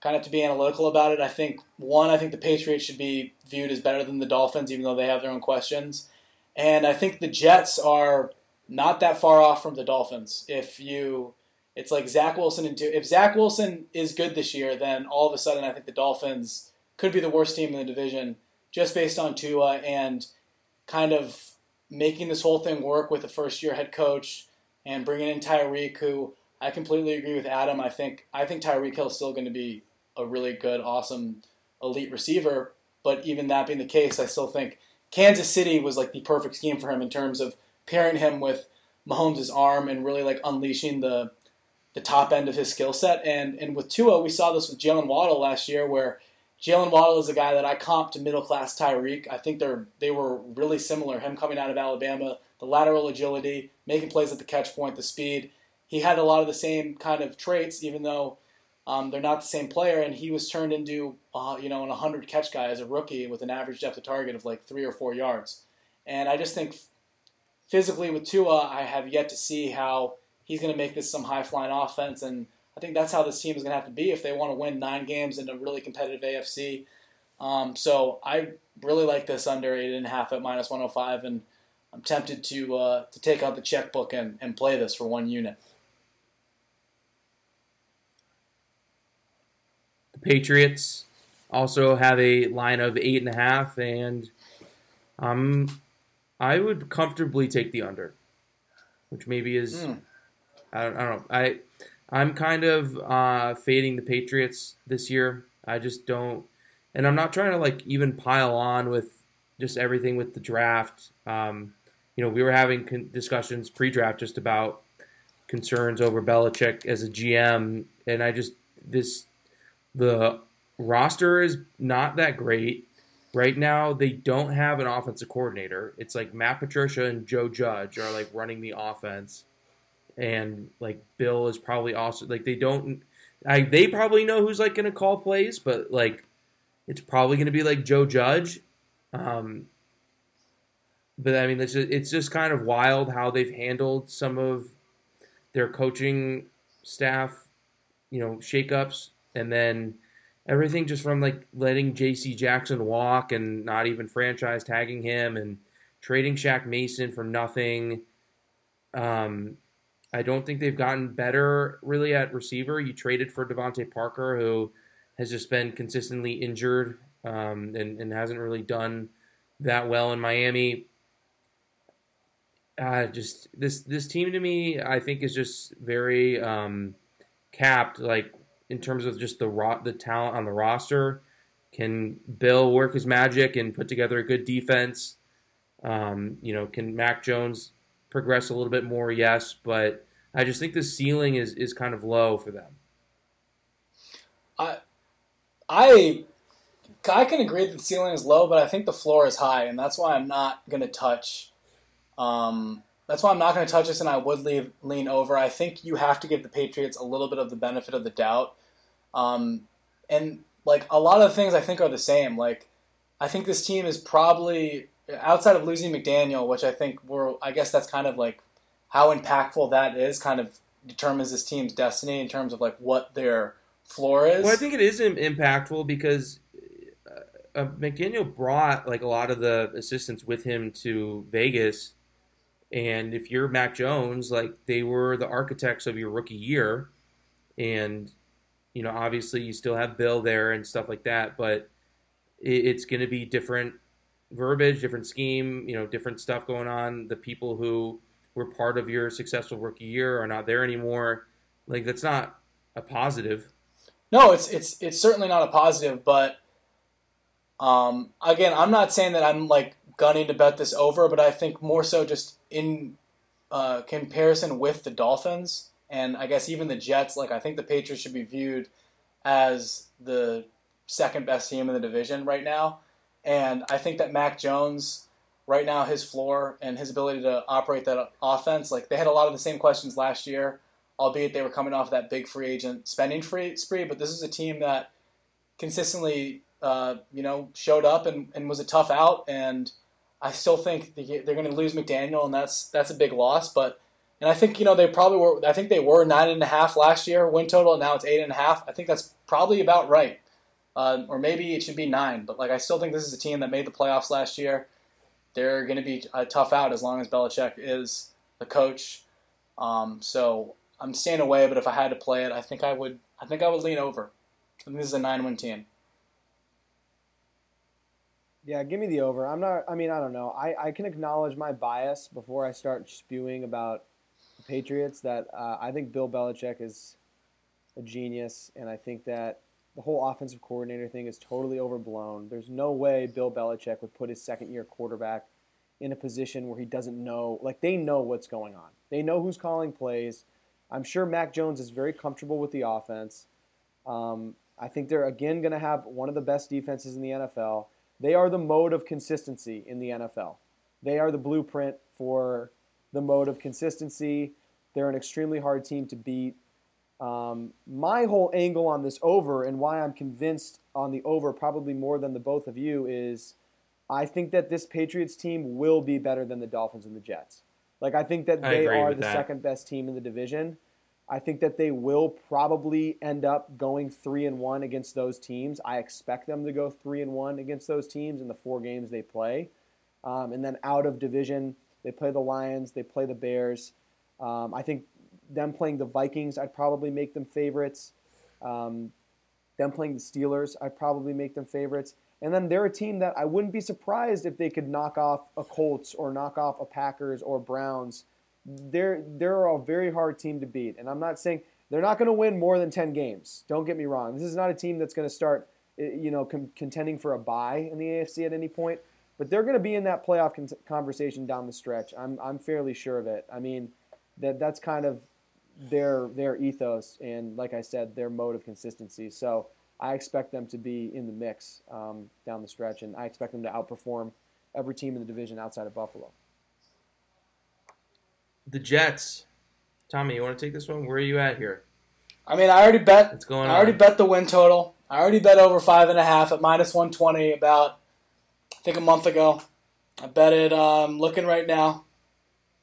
Speaker 6: kind of to be analytical about it. I think one, I think the Patriots should be viewed as better than the Dolphins, even though they have their own questions. And I think the Jets are not that far off from the Dolphins. If you, it's like Zach Wilson and. If Zach Wilson is good this year, then all of a sudden I think the Dolphins could be the worst team in the division just based on Tua and kind of making this whole thing work with a first year head coach and bringing in Tyreek, who I completely agree with Adam. I think I think Tyreek Hill is still going to be a really good, awesome, elite receiver. But even that being the case, I still think Kansas City was like the perfect scheme for him in terms of pairing him with Mahomes' arm and really like unleashing the the top end of his skill set. And and with Tua, we saw this with Jaylen Waddle last year, where Jaylen Waddle is a guy that I comp to middle class Tyreek. I think they're they were really similar. Him coming out of Alabama, the lateral agility, making plays at the catch point, the speed. He had a lot of the same kind of traits, even though um, they're not the same player. And he was turned into uh, you know an 100 catch guy as a rookie with an average depth of target of like three or four yards. And I just think physically with Tua, I have yet to see how he's going to make this some high flying offense. And I think that's how this team is going to have to be if they want to win nine games in a really competitive AFC. Um, so I really like this under eight and a half at minus 105, and I'm tempted to uh, to take out the checkbook and, and play this for one unit.
Speaker 5: The Patriots also have a line of eight and a half, and um, I would comfortably take the under, which maybe is
Speaker 6: Mm.
Speaker 5: I, don't, I don't know. I I'm kind of uh, fading the Patriots this year. I just don't, and I'm not trying to like even pile on with just everything with the draft. Um, you know, we were having con- discussions pre-draft just about concerns over Belichick as a GM, and I just this the roster is not that great right now. They don't have an offensive coordinator. It's like Matt Patricia and Joe Judge are like running the offense, and like Bill is probably also like they don't. I they probably know who's like to call plays, but like it's probably to be like Joe Judge. Um, but I mean, it's just, it's just kind of wild how they've handled some of their coaching staff, you know, shakeups, and then everything just from like letting J.C. Jackson walk and not even franchise tagging him and trading Shaq Mason for nothing. Um, I don't think they've gotten better really at receiver. You traded for DeVante Parker, who has just been consistently injured um, and, and hasn't really done that well in Miami. Uh, just this this team to me, I think is just very um, capped. Like in terms of just the ro- the talent on the roster, can Bill work his magic and put together a good defense? Um, you know, can Mac Jones progress a little bit more? Yes, but I just think the ceiling is is kind of low for them.
Speaker 6: I I I can agree that the ceiling is low, but I think the floor is high, and that's why I'm not going to touch. Um, that's why I'm not going to touch this, and I would leave, lean over. I think you have to give the Patriots a little bit of the benefit of the doubt, um, and like a lot of things I think are the same. Like I think this team is probably outside of losing McDaniel, which I think we're. I guess that's kind of like how impactful that is. Kind of determines this team's destiny in terms of like what their floor is.
Speaker 5: Well, I think it is impactful because uh, uh, McDaniel brought like a lot of the assistants with him to Vegas, and if you're Mac Jones, like they were the architects of your rookie year, and you know obviously you still have Bill there and stuff like that, but it, it's going to be different verbiage, different scheme, you know, different stuff going on. The people who were part of your successful rookie year are not there anymore. Like that's not a positive.
Speaker 6: No, it's it's it's certainly not a positive, but um, again, I'm not saying that I'm like gunning to bet this over, but I think more so just in uh, comparison with the Dolphins and I guess even the Jets. Like I think the Patriots should be viewed as the second best team in the division right now, and I think that Mac Jones. Right now, his floor and his ability to operate that offense, like they had a lot of the same questions last year albeit they were coming off that big free agent spending free spree. But this is a team that consistently, uh, you know, showed up and, and was a tough out. And I still think they're going to lose McDaniel, and that's that's a big loss. But and I think you know they probably were. I think they were nine and a half last year win total. And now it's eight and a half. I think that's probably about right. Uh, or maybe it should be nine. But like I still think this is a team that made the playoffs last year. They're going to be a tough out as long as Belichick is the coach. Um, so I'm staying away, but if I had to play it, I think I would. I think I would lean over. I think this is a nine-win team.
Speaker 7: Yeah, give me the over. I'm not. I mean, I don't know. I, I can acknowledge my bias before I start spewing about the Patriots. That uh, I think Bill Belichick is a genius, and I think that the whole offensive coordinator thing is totally overblown. There's no way Bill Belichick would put his second-year quarterback in a position where he doesn't know. Like they know what's going on. They know who's calling plays. I'm sure Mac Jones is very comfortable with the offense. Um, I think they're again going to have one of the best defenses in the NFL. They are the mode of consistency in the NFL. They are the blueprint for the mode of consistency. They're an extremely hard team to beat. Um, my whole angle on this over and why I'm convinced on the over probably more than the both of you is I think that this Patriots team will be better than the Dolphins and the Jets. Like I think that
Speaker 5: I
Speaker 7: they are the
Speaker 5: that.
Speaker 7: second best team in the division. I think that they will probably end up going three and one against those teams. I expect them to go three and one against those teams in the four games they play. Um, and then out of division, they play the Lions, they play the Bears. Um, I think them playing the Vikings, I'd probably make them favorites. Um, Them playing the Steelers, I'd probably make them favorites. And then they're a team that I wouldn't be surprised if they could knock off a Colts or knock off a Packers or Browns. They're they're a very hard team to beat, and I'm not saying they're not going to win more than 10 games. Don't get me wrong. This is not a team that's going to start, eh, you know, com- contending for a bye in the AFC at any point. But they're going to be in that playoff con- conversation down the stretch. I'm, I'm fairly sure of it. I mean, that that's kind of their their ethos and, like I said, their mode of consistency. So I expect them to be in the mix um, down the stretch, and I expect them to outperform every team in the division outside of Buffalo.
Speaker 5: The Jets. Tommy, you want to take this one? Where are you at here?
Speaker 6: I mean, I already bet.
Speaker 5: What's going
Speaker 6: I already
Speaker 5: on?
Speaker 6: bet the win total. I already bet over five and a half at minus one twenty about I think a month ago. I bet it. Um, looking right now,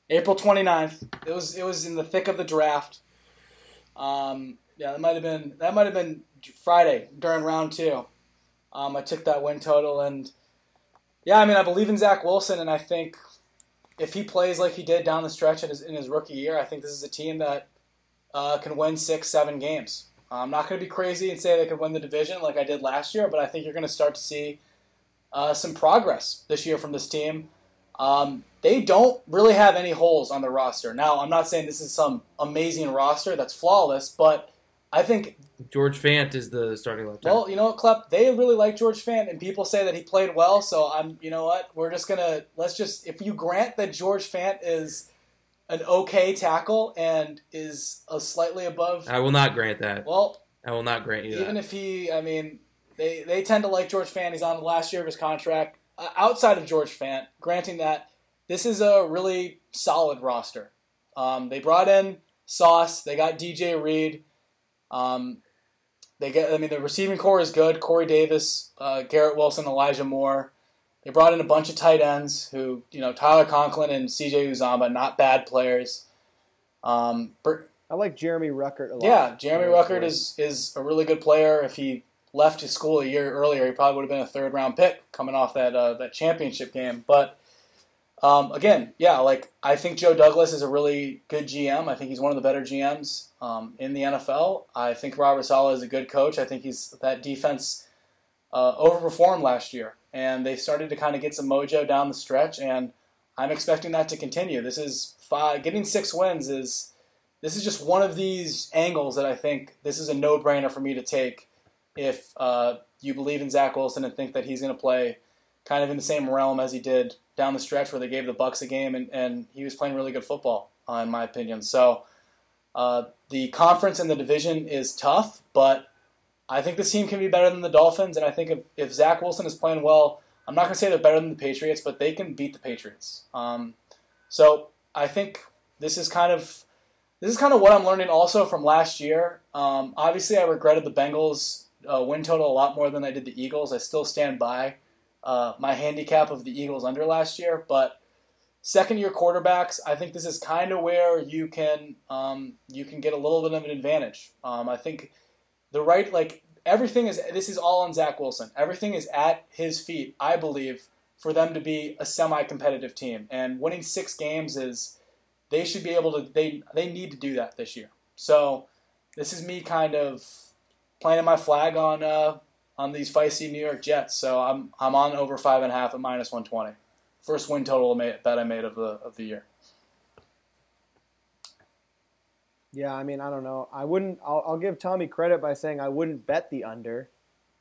Speaker 6: April 29th. It was it was in the thick of the draft. Um, yeah, that might have been that might have been Friday during round two. Um, I took that win total and yeah, I mean I believe in Zach Wilson and I think if he plays like he did down the stretch in his, in his rookie year, I think this is a team that uh, can win six, seven games. I'm not going to be crazy and say they could win the division like I did last year, but I think you're going to start to see uh, some progress this year from this team. Um, they don't really have any holes on their roster. Now, I'm not saying this is some amazing roster that's flawless, but I think
Speaker 5: George Fant is the starting left tackle.
Speaker 6: well, you know what, Klepp? They really like George Fant, and people say that he played well. So I'm, you know what? We're just gonna let's just if you grant that George Fant is an okay tackle and is a slightly above.
Speaker 5: I will not grant that.
Speaker 6: Well,
Speaker 5: I will not grant you
Speaker 6: even
Speaker 5: that.
Speaker 6: if he, I mean, they they tend to like George Fant. He's on the last year of his contract. Uh, outside of George Fant, granting that this is a really solid roster. Um, they brought in Sauce. They got DJ Reed. Um, they get. I mean, the receiving core is good. Corey Davis, uh, Garrett Wilson, Elijah Moore. They brought in a bunch of tight ends who, you know, Tyler Conklin and CJ Uzomah, not bad players. Um, Bert,
Speaker 7: I like Jeremy Ruckert a lot.
Speaker 6: yeah, Jeremy Ruckert is is a really good player. If he left his school a year earlier, he probably would have been a third round pick coming off that uh, that championship game. But um, again, yeah, like I think Joe Douglas is a really good GM. I think he's one of the better GMs um, in the NFL. I think Robert Saleh is a good coach. I think he's that defense uh, overperformed last year, and they started to kind of get some mojo down the stretch. And I'm expecting that to continue. This is five, getting six wins is this is just one of these angles that I think this is a no brainer for me to take if uh, you believe in Zach Wilson and think that he's going to play kind of in the same realm as he did down the stretch where they gave the Bucs a game and, and he was playing really good football, uh, in my opinion. So uh, the conference and the division is tough, but I think this team can be better than the Dolphins. And I think if, if Zach Wilson is playing well, I'm not going to say they're better than the Patriots, but they can beat the Patriots. Um, so I think this is kind of this is kind of what I'm learning also from last year. Um, obviously, I regretted the Bengals uh, win total a lot more than I did the Eagles. I still stand by uh, my handicap of the Eagles under last year, but second year quarterbacks, I think this is kind of where you can um, you can get a little bit of an advantage. Um, I think the right like everything is this is all on Zach Wilson. Everything is at his feet, I believe, for them to be a semi-competitive team. And winning six games is they should be able to they they need to do that this year. So this is me kind of planting my flag on uh, on these feisty New York Jets. So I'm I'm on over five and a half at minus one twenty. First win total bet I made of the of the year.
Speaker 7: Yeah, I mean, I don't know. I wouldn't. I'll, I'll give Tommy credit by saying I wouldn't bet the under.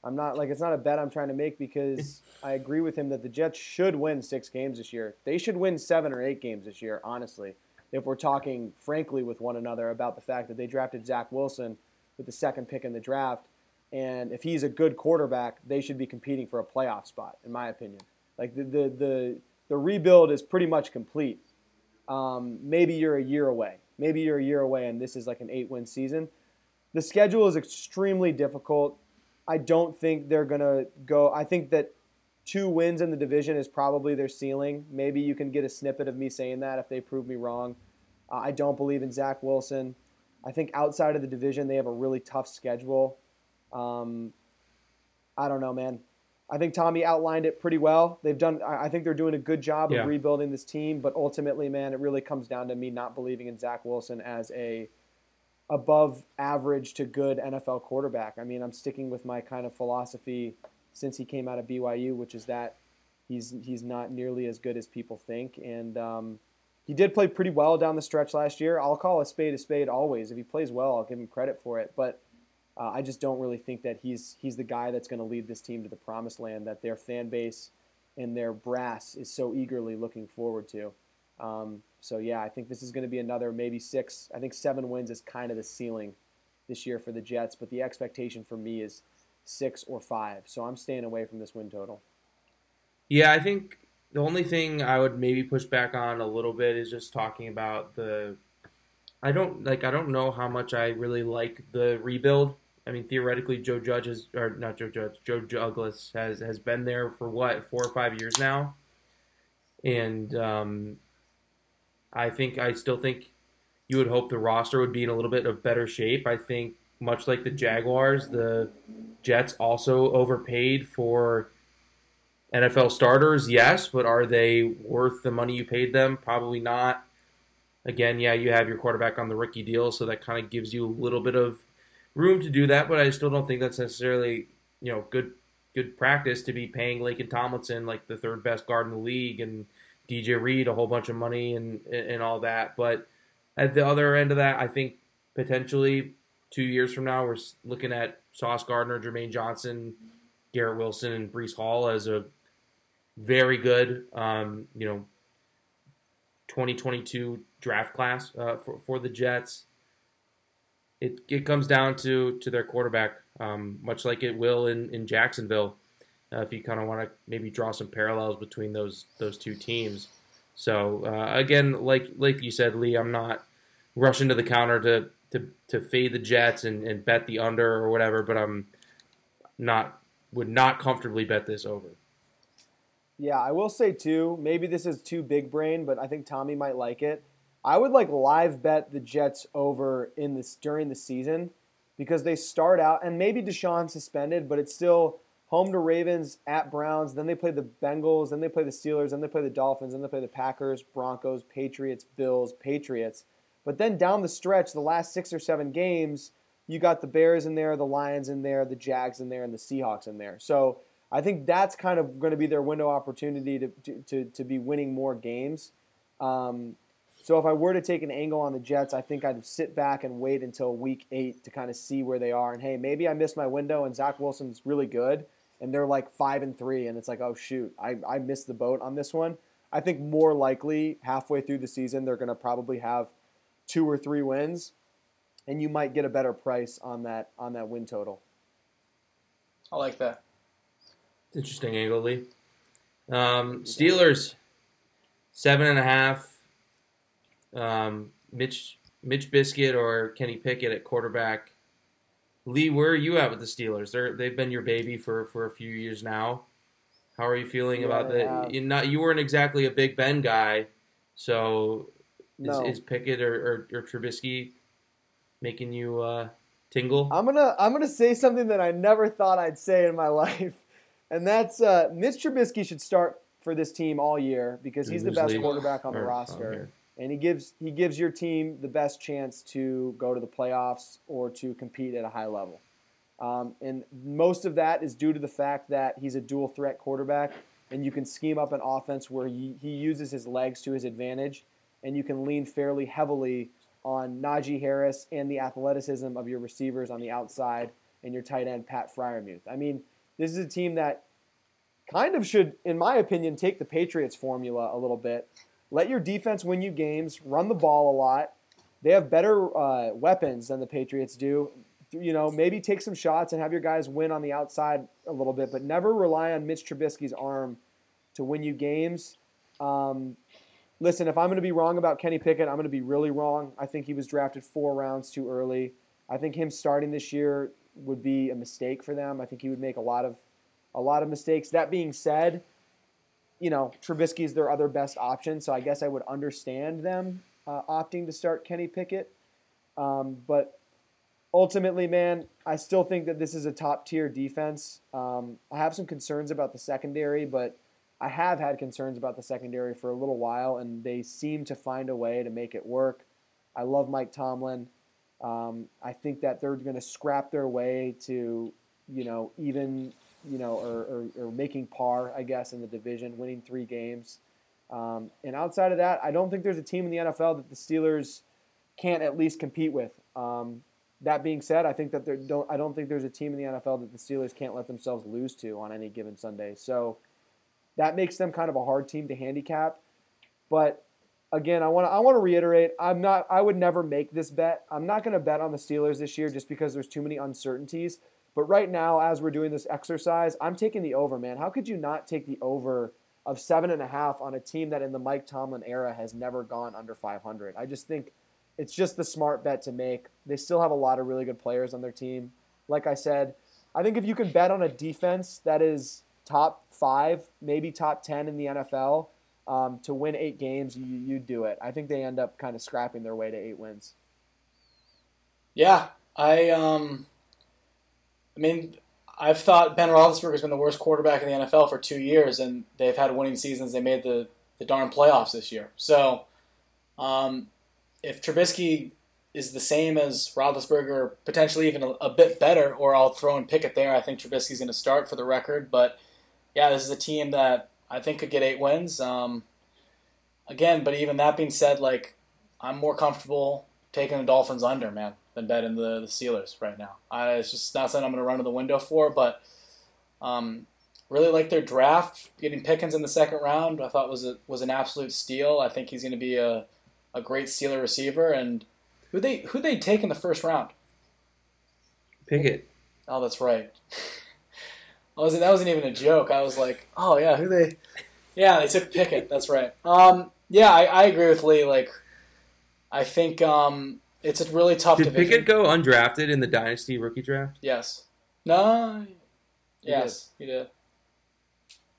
Speaker 7: I'm not like it's not a bet I'm trying to make because (laughs) I agree with him that the Jets should win six games this year. They should win seven or eight games this year, honestly. If we're talking frankly with one another about the fact that they drafted Zach Wilson with the second pick in the draft, and if he's a good quarterback, they should be competing for a playoff spot, in my opinion. Like the the the, the rebuild is pretty much complete. Um, maybe you're a year away. Maybe you're a year away, and this is like an eight-win season. The schedule is extremely difficult. I don't think they're gonna go. I think that two wins in the division is probably their ceiling. Maybe you can get a snippet of me saying that if they prove me wrong. Uh, I don't believe in Zach Wilson. I think outside of the division, they have a really tough schedule. Um, I don't know, man. I think Tommy outlined it pretty well. They've done. I think they're doing a good job
Speaker 5: Yeah.
Speaker 7: of rebuilding this team, but ultimately, man, it really comes down to me not believing in Zach Wilson as a above average to good NFL quarterback. I mean, I'm sticking with my kind of philosophy since he came out of BYU, which is that he's he's not nearly as good as people think, and um, he did play pretty well down the stretch last year. I'll call a spade a spade always. If he plays well, I'll give him credit for it, but. Uh, I just don't really think that he's he's the guy that's going to lead this team to the promised land that their fan base and their brass is so eagerly looking forward to. Um, so yeah, I think this is going to be another maybe six. I think seven wins is kind of the ceiling this year for the Jets, but the expectation for me is six or five. So I'm staying away from this win total.
Speaker 5: Yeah, I think the only thing I would maybe push back on a little bit is just talking about the. I don't like. I don't know how much I really like the rebuild. I mean, theoretically, Joe Judge is, or not Joe Judge, Joe Douglas has has been there for what four or five years now, and um, I think I still think you would hope the roster would be in a little bit of better shape. I think much like the Jaguars, the Jets also overpaid for NFL starters, yes, but are they worth the money you paid them? Probably not. Again, yeah, you have your quarterback on the rookie deal, so that kind of gives you a little bit of room to do that, but I still don't think that's necessarily you know good good practice to be paying Laken Tomlinson like the third best guard in the league and DJ Reed a whole bunch of money and and all that. But at the other end of that, I think potentially two years from now we're looking at Sauce Gardner, Jermaine Johnson, Garrett Wilson, and Breece Hall as a very good um, you know 2022 draft class uh, for for the Jets it, it comes down to to their quarterback, um, much like it will in in Jacksonville. Uh, if you kind of want to maybe draw some parallels between those those two teams. So uh, again, like like you said, Lee, I'm not rushing to the counter to to, to fade the Jets and, and bet the under or whatever, but I'm not would not comfortably bet this over.
Speaker 7: Yeah, I will say too. Maybe this is too big brain, but I think Tommy might like it. I would like live bet the Jets over in this during the season because they start out and maybe Deshaun suspended, but it's still home to Ravens at Browns. Then they play the Bengals. Then they play the Steelers. Then they play the Dolphins. Then they play the Packers, Broncos, Patriots, Bills, Patriots. But then down the stretch, the last six or seven games, you got the Bears in there, the Lions in there, the Jags in there, and the Seahawks in there. So I think that's kind of going to be their window opportunity to to, to, to be winning more games. Um, so if I were to take an angle on the Jets, I think I'd sit back and wait until week eight to kind of see where they are. And hey, maybe I missed my window and Zach Wilson's really good and they're like five and three, and it's like, oh shoot, I, I missed the boat on this one. I think more likely halfway through the season they're gonna probably have two or three wins, and you might get a better price on that on that win total.
Speaker 6: I like that.
Speaker 5: Interesting angle, Lee. Um, Steelers, seven and a half um, Mitch Mitch Biscuit or Kenny Pickett at quarterback. Lee, where are you at with the Steelers? They're they've been your baby for, for a few years now. How are you feeling yeah, about that? You not you weren't exactly a Big Ben guy, so no. is, is, Pickett or, or, or, Trubisky making you uh, tingle?
Speaker 7: I'm gonna I'm gonna say something that I never thought I'd say in my (laughs) life, and that's uh, Mitch Trubisky should start for this team all year because he's the best quarterback on the roster and he gives he gives your team the best chance to go to the playoffs or to compete at a high level. Um, and most of that is due to the fact that he's a dual threat quarterback, and you can scheme up an offense where he, he uses his legs to his advantage, and you can lean fairly heavily on Najee Harris and the athleticism of your receivers on the outside and your tight end Pat Freiermuth. I mean, this is a team that kind of should, in my opinion, take the Patriots formula a little bit let your defense win you games. Run the ball a lot. They have better uh, weapons than the Patriots do. You know, maybe take some shots and have your guys win on the outside a little bit, but never rely on Mitch Trubisky's arm to win you games. Um, listen, if I'm going to be wrong about Kenny Pickett, I'm going to be really wrong. I think he was drafted four rounds too early. I think him starting this year would be a mistake for them. I think he would make a lot of a lot of mistakes. That being said, you know, Trubisky is their other best option, so I guess I would understand them uh, opting to start Kenny Pickett. Um, but ultimately, man, I still think that this is a top tier defense. Um, I have some concerns about the secondary, but I have had concerns about the secondary for a little while, and they seem to find a way to make it work. I love Mike Tomlin. Um, I think that they're going to scrap their way to, you know, even, you know, or, or, or making par, I guess, in the division, winning three games. Um, and outside of that, I don't think there's a team in the NFL that the Steelers can't at least compete with. Um, that being said, I think that there don't I don't think there's a team in the NFL that the Steelers can't let themselves lose to on any given Sunday. So that makes them kind of a hard team to handicap. But again, I want to I want to reiterate, I'm not I would never make this bet. I'm not going to bet on the Steelers this year just because there's too many uncertainties. But right now, as we're doing this exercise, I'm taking the over, man. How could you not take the over of seven and a half on a team that in the Mike Tomlin era has never gone under 500? I just think it's just the smart bet to make. They still have a lot of really good players on their team. Like I said, I think if you can bet on a defense that is top five, maybe top 10 in the NFL um, to win eight games, you, you do it. I think they end up kind of scrapping their way to eight wins.
Speaker 6: Yeah, I um, I mean, I've thought Ben Roethlisberger's been the worst quarterback in the NFL for two years, and they've had winning seasons. They made the the darn playoffs this year. So, um, if Trubisky is the same as Roethlisberger, potentially even a, a, bit better, or I'll throw and Pickett there. I think Trubisky's going to start for the record, but yeah, this is a team that I think could get eight wins. Um, again, but even that being said, like I'm more comfortable taking the Dolphins under, man, than betting the, the Steelers right now. I, it's just not something I'm going to run to the window for, but um, really like their draft. Getting Pickens in the second round, I thought was a, was an absolute steal. I think he's going to be a a great Steeler receiver, and who they who they take in the first round?
Speaker 5: Pickett.
Speaker 6: Oh, that's right. (laughs) I was that wasn't even a joke. I was like, oh yeah, who they? Yeah, they took Pickett. That's right. Um, yeah, I, I agree with Lee. Like, I think um, it's a really tough.
Speaker 5: To be Did
Speaker 6: division.
Speaker 5: Pickett go undrafted in the dynasty rookie draft?
Speaker 6: Yes. No.
Speaker 7: He
Speaker 6: yes, he did.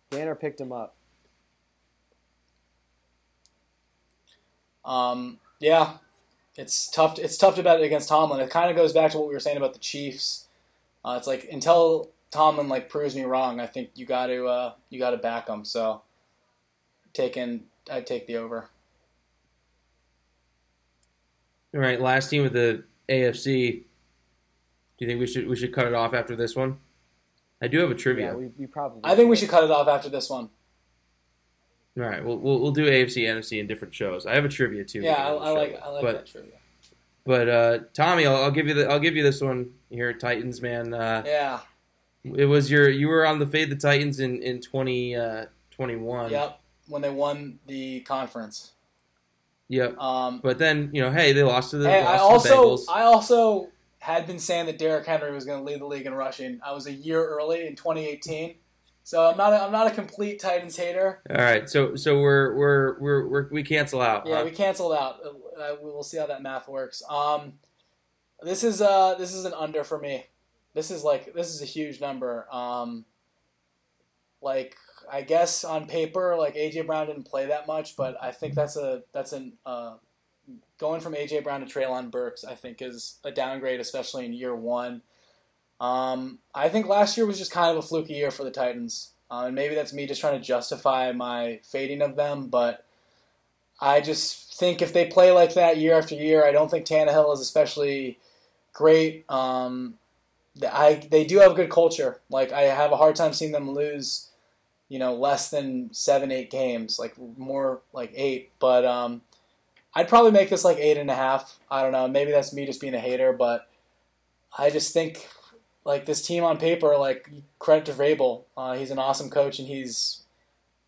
Speaker 7: Danner picked him up.
Speaker 6: Um, yeah, it's tough. It's tough to bet against Tomlin. It kind of goes back to what we were saying about the Chiefs. Uh, it's like until Tomlin like proves me wrong, I think you got to uh, you got to back him. So, taking I take the over.
Speaker 5: All right, last team with the AFC. Do you think we should we should cut it off after this one? I do have a trivia.
Speaker 7: Yeah, we, we probably.
Speaker 6: I think we should cut it off after this one.
Speaker 5: All right, we'll, we'll we'll do AFC, NFC in different shows. I have a trivia too.
Speaker 6: Yeah, I,
Speaker 5: at the end of the
Speaker 6: I like I like
Speaker 5: but,
Speaker 6: that trivia.
Speaker 5: But uh, Tommy, I'll, I'll give you the I'll give you this one here, Titans man. Uh,
Speaker 6: Yeah.
Speaker 5: It was your you were on the fade the Titans in in twenty uh, twenty one.
Speaker 6: Yep. When they won the conference.
Speaker 5: Yep.
Speaker 6: Um,
Speaker 5: But then you know, hey, they lost to the,
Speaker 6: Hey, I also. I also had been saying that Derrick Henry was going to lead the league in rushing. I was a year early in 2018, so I'm not a, I'm not a complete Titans hater.
Speaker 5: All right, so so we're we're we're, we're we cancel out.
Speaker 6: Yeah,
Speaker 5: huh?
Speaker 6: we canceled out. Uh, we'll see how that math works. Um, this is uh this is an under for me. This is like this is a huge number. Um, like I guess on paper, like AJ Brown didn't play that much, but I think that's a that's an uh, going from AJ Brown to Treylon Burks. I think is a downgrade, especially in year one. Um, I think last year was just kind of a fluky year for the Titans, uh, and maybe that's me just trying to justify my fading of them, but. I just think if they play like that year after year, I don't think Tannehill is especially great. Um, I they do have a good culture. Like I have a hard time seeing them lose, you know, less than seven, eight games. Like more like eight. But um, I'd probably make this like eight and a half. I don't know. Maybe that's me just being a hater, but I just think like this team on paper, like credit to Vrabel. Uh, he's an awesome coach, and he's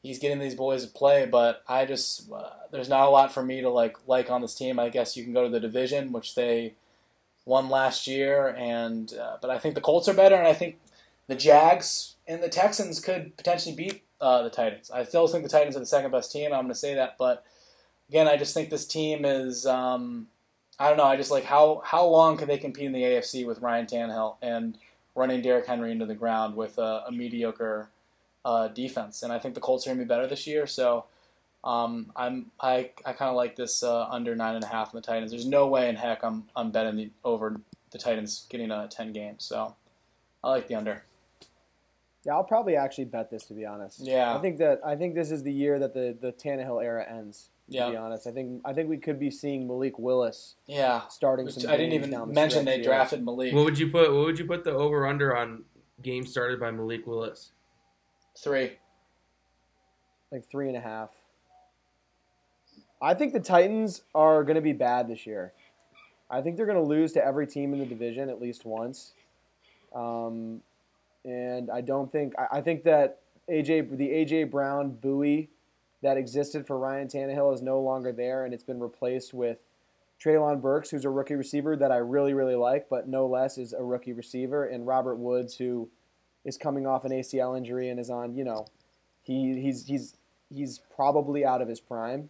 Speaker 6: he's getting these boys to play. But I just uh, there's not a lot for me to like like on this team. I guess you can go to the division, which they won last year, and uh, but I think the Colts are better, and I think the Jags and the Texans could potentially beat uh, the Titans. I still think the Titans are the second best team. I'm going to say that, but again, I just think this team is. Um, I don't know. I just like how how long can they compete in the AFC with Ryan Tannehill and running Derrick Henry into the ground with a, a mediocre uh, defense? And I think the Colts are going to be better this year. So um, I'm I, I kind of like this uh, under nine and a half in the Titans. There's no way in heck I'm I'm betting the over the Titans getting a ten game. So I like the under.
Speaker 7: Yeah, I'll probably actually bet this to be honest.
Speaker 6: Yeah.
Speaker 7: I think that I think this is the year that the the Tannehill era ends. To be honest, I think I think we could be seeing Malik Willis
Speaker 6: yeah.
Speaker 7: starting
Speaker 6: Which
Speaker 7: some.
Speaker 6: I didn't even
Speaker 7: down the
Speaker 6: mention they
Speaker 7: here.
Speaker 6: drafted Malik
Speaker 5: What would you put? What would you put the over under on games started by Malik Willis?
Speaker 6: three.
Speaker 7: like three and a half. I think the Titans are going to be bad this year. I think they're going to lose to every team in the division at least once. Um, and I don't think I, I think that AJ the AJ Brown buoy that existed for Ryan Tannehill is no longer there, and it's been replaced with Treylon Burks, who's a rookie receiver that I really really like, but no less is a rookie receiver, and Robert Woods, who is coming off an ACL injury and is on you know he he's he's he's probably out of his prime.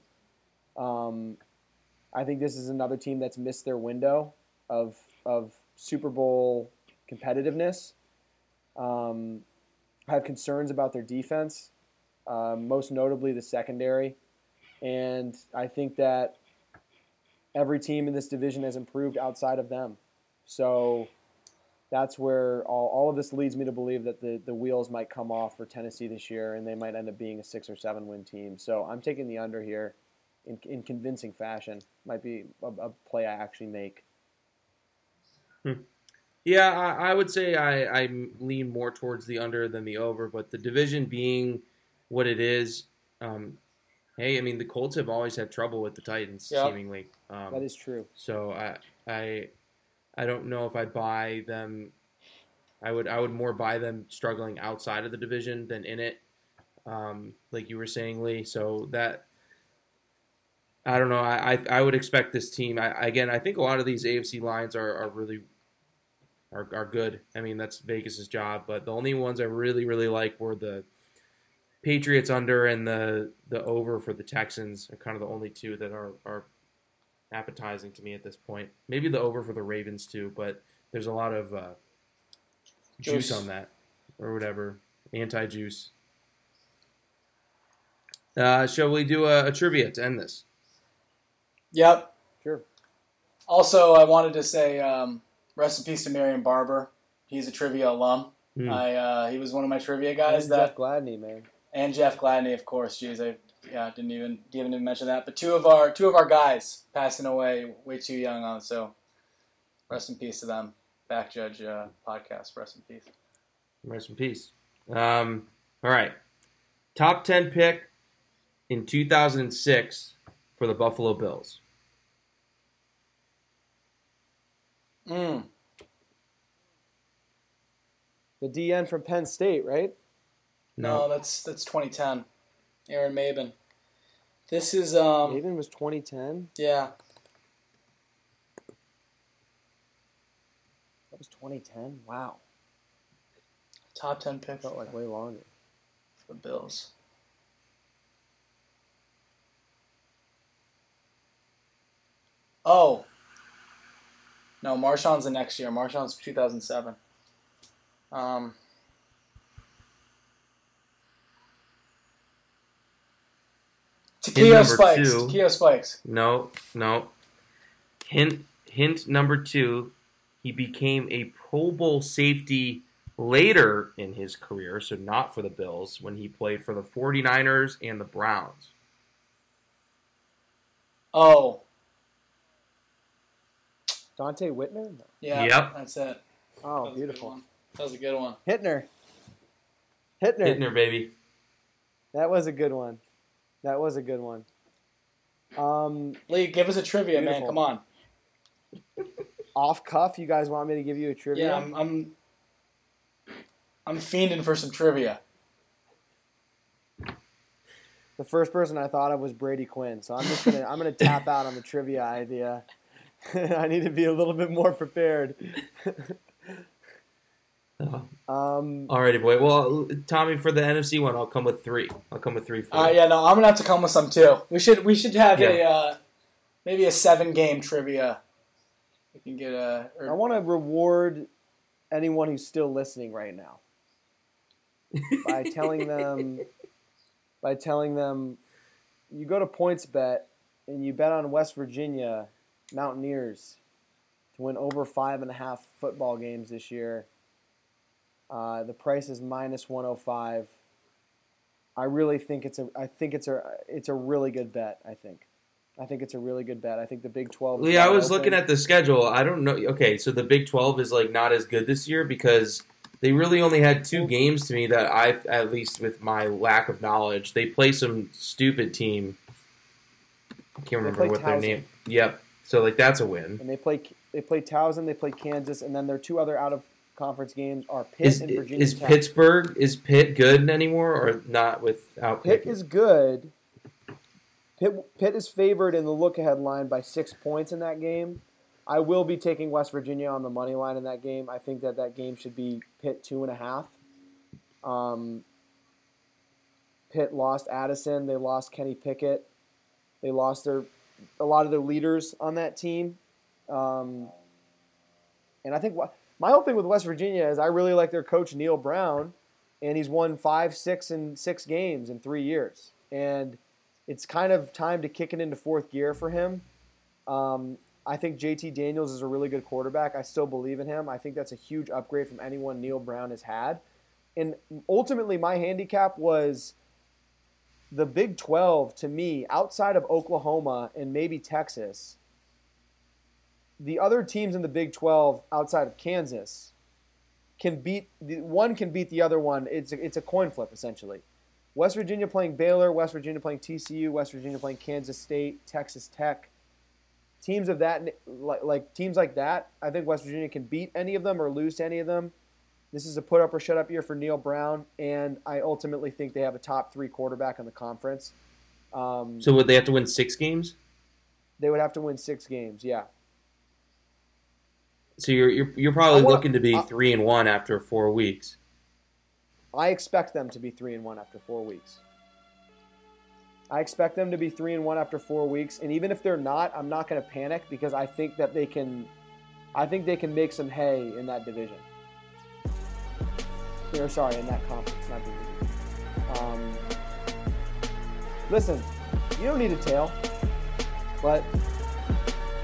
Speaker 7: Um, I think this is another team that's missed their window of of Super Bowl competitiveness. Um, have concerns about their defense, uh, most notably the secondary, and I think that every team in this division has improved outside of them. So that's where all, all of this leads me to believe that the, the wheels might come off for Tennessee this year and they might end up being a six or seven win team. So I'm taking the under here in, in convincing fashion. Might be a, a play I actually make.
Speaker 5: Yeah, I, I would say I, I lean more towards the under than the over, but the division being what it is, um, hey, I mean the Colts have always had trouble with the Titans,
Speaker 6: Yep.
Speaker 5: seemingly. Um,
Speaker 7: That is true.
Speaker 5: So I I I don't know if I'd buy them. I would I would more buy them struggling outside of the division than in it, um, like you were saying, Lee. So that I don't know. I I, I would expect this team. I, again, I think a lot of these AFC lines are, are really are, are good. I mean, that's Vegas's job, but the only ones I really really like were the Patriots under and the the over for the Texans are kind of the only two that are are appetizing to me at this point. Maybe the over for the Ravens too, but there's a lot of uh, juice.
Speaker 6: Juice.
Speaker 5: on that or whatever, anti juice. Uh, shall we do a, a trivia to end this?
Speaker 6: Yep.
Speaker 7: Sure.
Speaker 6: Also, I wanted to say um, rest in peace to Marion Barber. He's a trivia alum.
Speaker 5: Hmm.
Speaker 6: I uh, he was one of my trivia guys
Speaker 7: And
Speaker 6: that
Speaker 7: Jeff Gladney, man.
Speaker 6: and Jeff Gladney, of course. Jeez, I yeah didn't even didn't even mention that. But two of our two of our guys passing away way too young on. So rest in peace to them. Back Judge uh, podcast. Rest in peace.
Speaker 5: Rest in peace. Um, all right. Top 10 pick in 2006 for the Buffalo Bills.
Speaker 6: Mm.
Speaker 7: The DN from Penn State, right?
Speaker 6: No, that's that's 2010. Aaron Maybin. This is um
Speaker 7: Maybin was 2010.
Speaker 6: yeah
Speaker 7: That was 2010. Wow.
Speaker 6: top 10 pick
Speaker 7: Felt like way longer.
Speaker 6: for the Bills. Oh. No, Marshawn's the next year. Marshawn's 2007. Um,
Speaker 5: number
Speaker 6: Spikes.
Speaker 5: two.
Speaker 6: Takeo Spikes.
Speaker 5: No, no. Hint hint number 2, he became a Pro Bowl safety later in his career, so not for the Bills when he played for the 49ers and the Browns.
Speaker 6: Oh,
Speaker 7: Donte Whitner? No.
Speaker 6: yeah.
Speaker 5: Yep.
Speaker 6: That's it.
Speaker 7: Oh,
Speaker 6: was a good
Speaker 7: beautiful.
Speaker 6: That was a good one.
Speaker 7: Hittner. Hittner.
Speaker 5: Hittner, baby.
Speaker 7: That was a good one. That was a good one. Um,
Speaker 6: Lee, give us a trivia, man. Come on. (laughs)
Speaker 7: off cuff, you guys want me to give you a trivia?
Speaker 6: Yeah, I'm, I'm. I'm fiending for some trivia.
Speaker 7: The first person I thought of was Brady Quinn, so I'm just gonna I'm gonna tap out on the trivia idea. (laughs) I need to be a little bit more prepared.
Speaker 5: Oh. (laughs)
Speaker 7: Um,
Speaker 5: Alrighty, boy. Well, Tommy, for the NFC one, I'll come with three. I'll come with three for
Speaker 6: Uh, yeah, no, I'm gonna have to come with some too. We should we should have a uh, maybe a seven game trivia. We can get a.
Speaker 7: I
Speaker 6: Or,
Speaker 7: want to reward anyone who's still listening right now (laughs) by telling them by telling them you go to PointsBet and you bet on West Virginia Mountaineers to win over five and a half football games this year. Uh, the price is minus 105. I really think it's a I think it's a it's a really good bet. I think. I think it's a really good bet. I think the Big Twelve. is
Speaker 5: Yeah, I was
Speaker 7: open.
Speaker 5: looking at the schedule. I don't know. Okay, so the Big Twelve is like not as good this year because they really only had two games to me that I, at least with my lack of knowledge, they play some stupid team. I can't remember what their name. Yep. So like that's a win.
Speaker 7: and they play they play Towson, they play Kansas, and then their two other out of conference games are Pitt
Speaker 5: Is
Speaker 7: and Virginia
Speaker 5: is
Speaker 7: Tech.
Speaker 5: Pittsburgh is Pitt good anymore or not without
Speaker 7: Pitt
Speaker 5: Pickett?
Speaker 7: is good. Pitt, Pitt is favored in the look ahead line by six points in that game. I will be taking West Virginia on the money line in that game. I think that that game should be Pitt two and a half. Um, Pitt lost Addison. They lost Kenny Pickett. They lost their a lot of their leaders on that team. Um, and I think wha- my whole thing with West Virginia is I really like their coach Neal Brown, and he's won five, six, and six games in three years. And it's kind of time to kick it into fourth gear for him. Um, I think JT Daniels is a really good quarterback. I still believe in him. I think that's a huge upgrade from anyone Neal Brown has had. And ultimately, my handicap was the Big 12 to me, outside of Oklahoma and maybe Texas, the other teams in the Big 12 outside of Kansas can beat the one can beat the other one. It's a, it's a coin flip essentially. West Virginia playing Baylor, West Virginia playing TCU, West Virginia playing Kansas State, Texas Tech. Teams of that like, like teams like that, I think West Virginia can beat any of them or lose to any of them. This is a put up or shut up year for Neal Brown, and I ultimately think they have a top three quarterback in the conference. Um,
Speaker 5: So would they have to win six games?
Speaker 7: they would have to win six games. Yeah,
Speaker 5: So you're you're, you're probably
Speaker 7: wanna-
Speaker 5: looking to be
Speaker 7: I-
Speaker 5: three and one after four weeks.
Speaker 7: I expect them to be three and one after four weeks. I expect them to be three and one after four weeks, and even if they're not, I'm not going to panic because I think that they can. I think they can make some hay in that division. Or sorry, in that conference, not division. Um, listen, you don't need a tail, but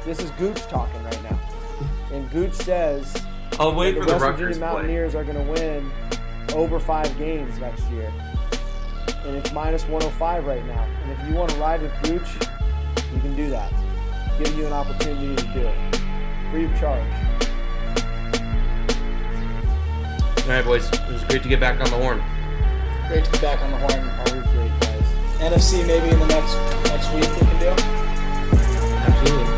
Speaker 7: this is Gooch talking right now, and Gooch says
Speaker 5: I'll wait
Speaker 7: the
Speaker 5: for the
Speaker 7: West Virginia
Speaker 5: play.
Speaker 7: Mountaineers are going to win over five games next year. And it's minus 105 right now. And if you want to ride with Gooch, you can do that. Giving you an opportunity to do it. Free of charge.
Speaker 5: All right, boys. It was great to get back on the horn.
Speaker 6: Great to be back on the horn.
Speaker 7: Always great, guys.
Speaker 6: NFC maybe in the next next week we can do. Absolutely.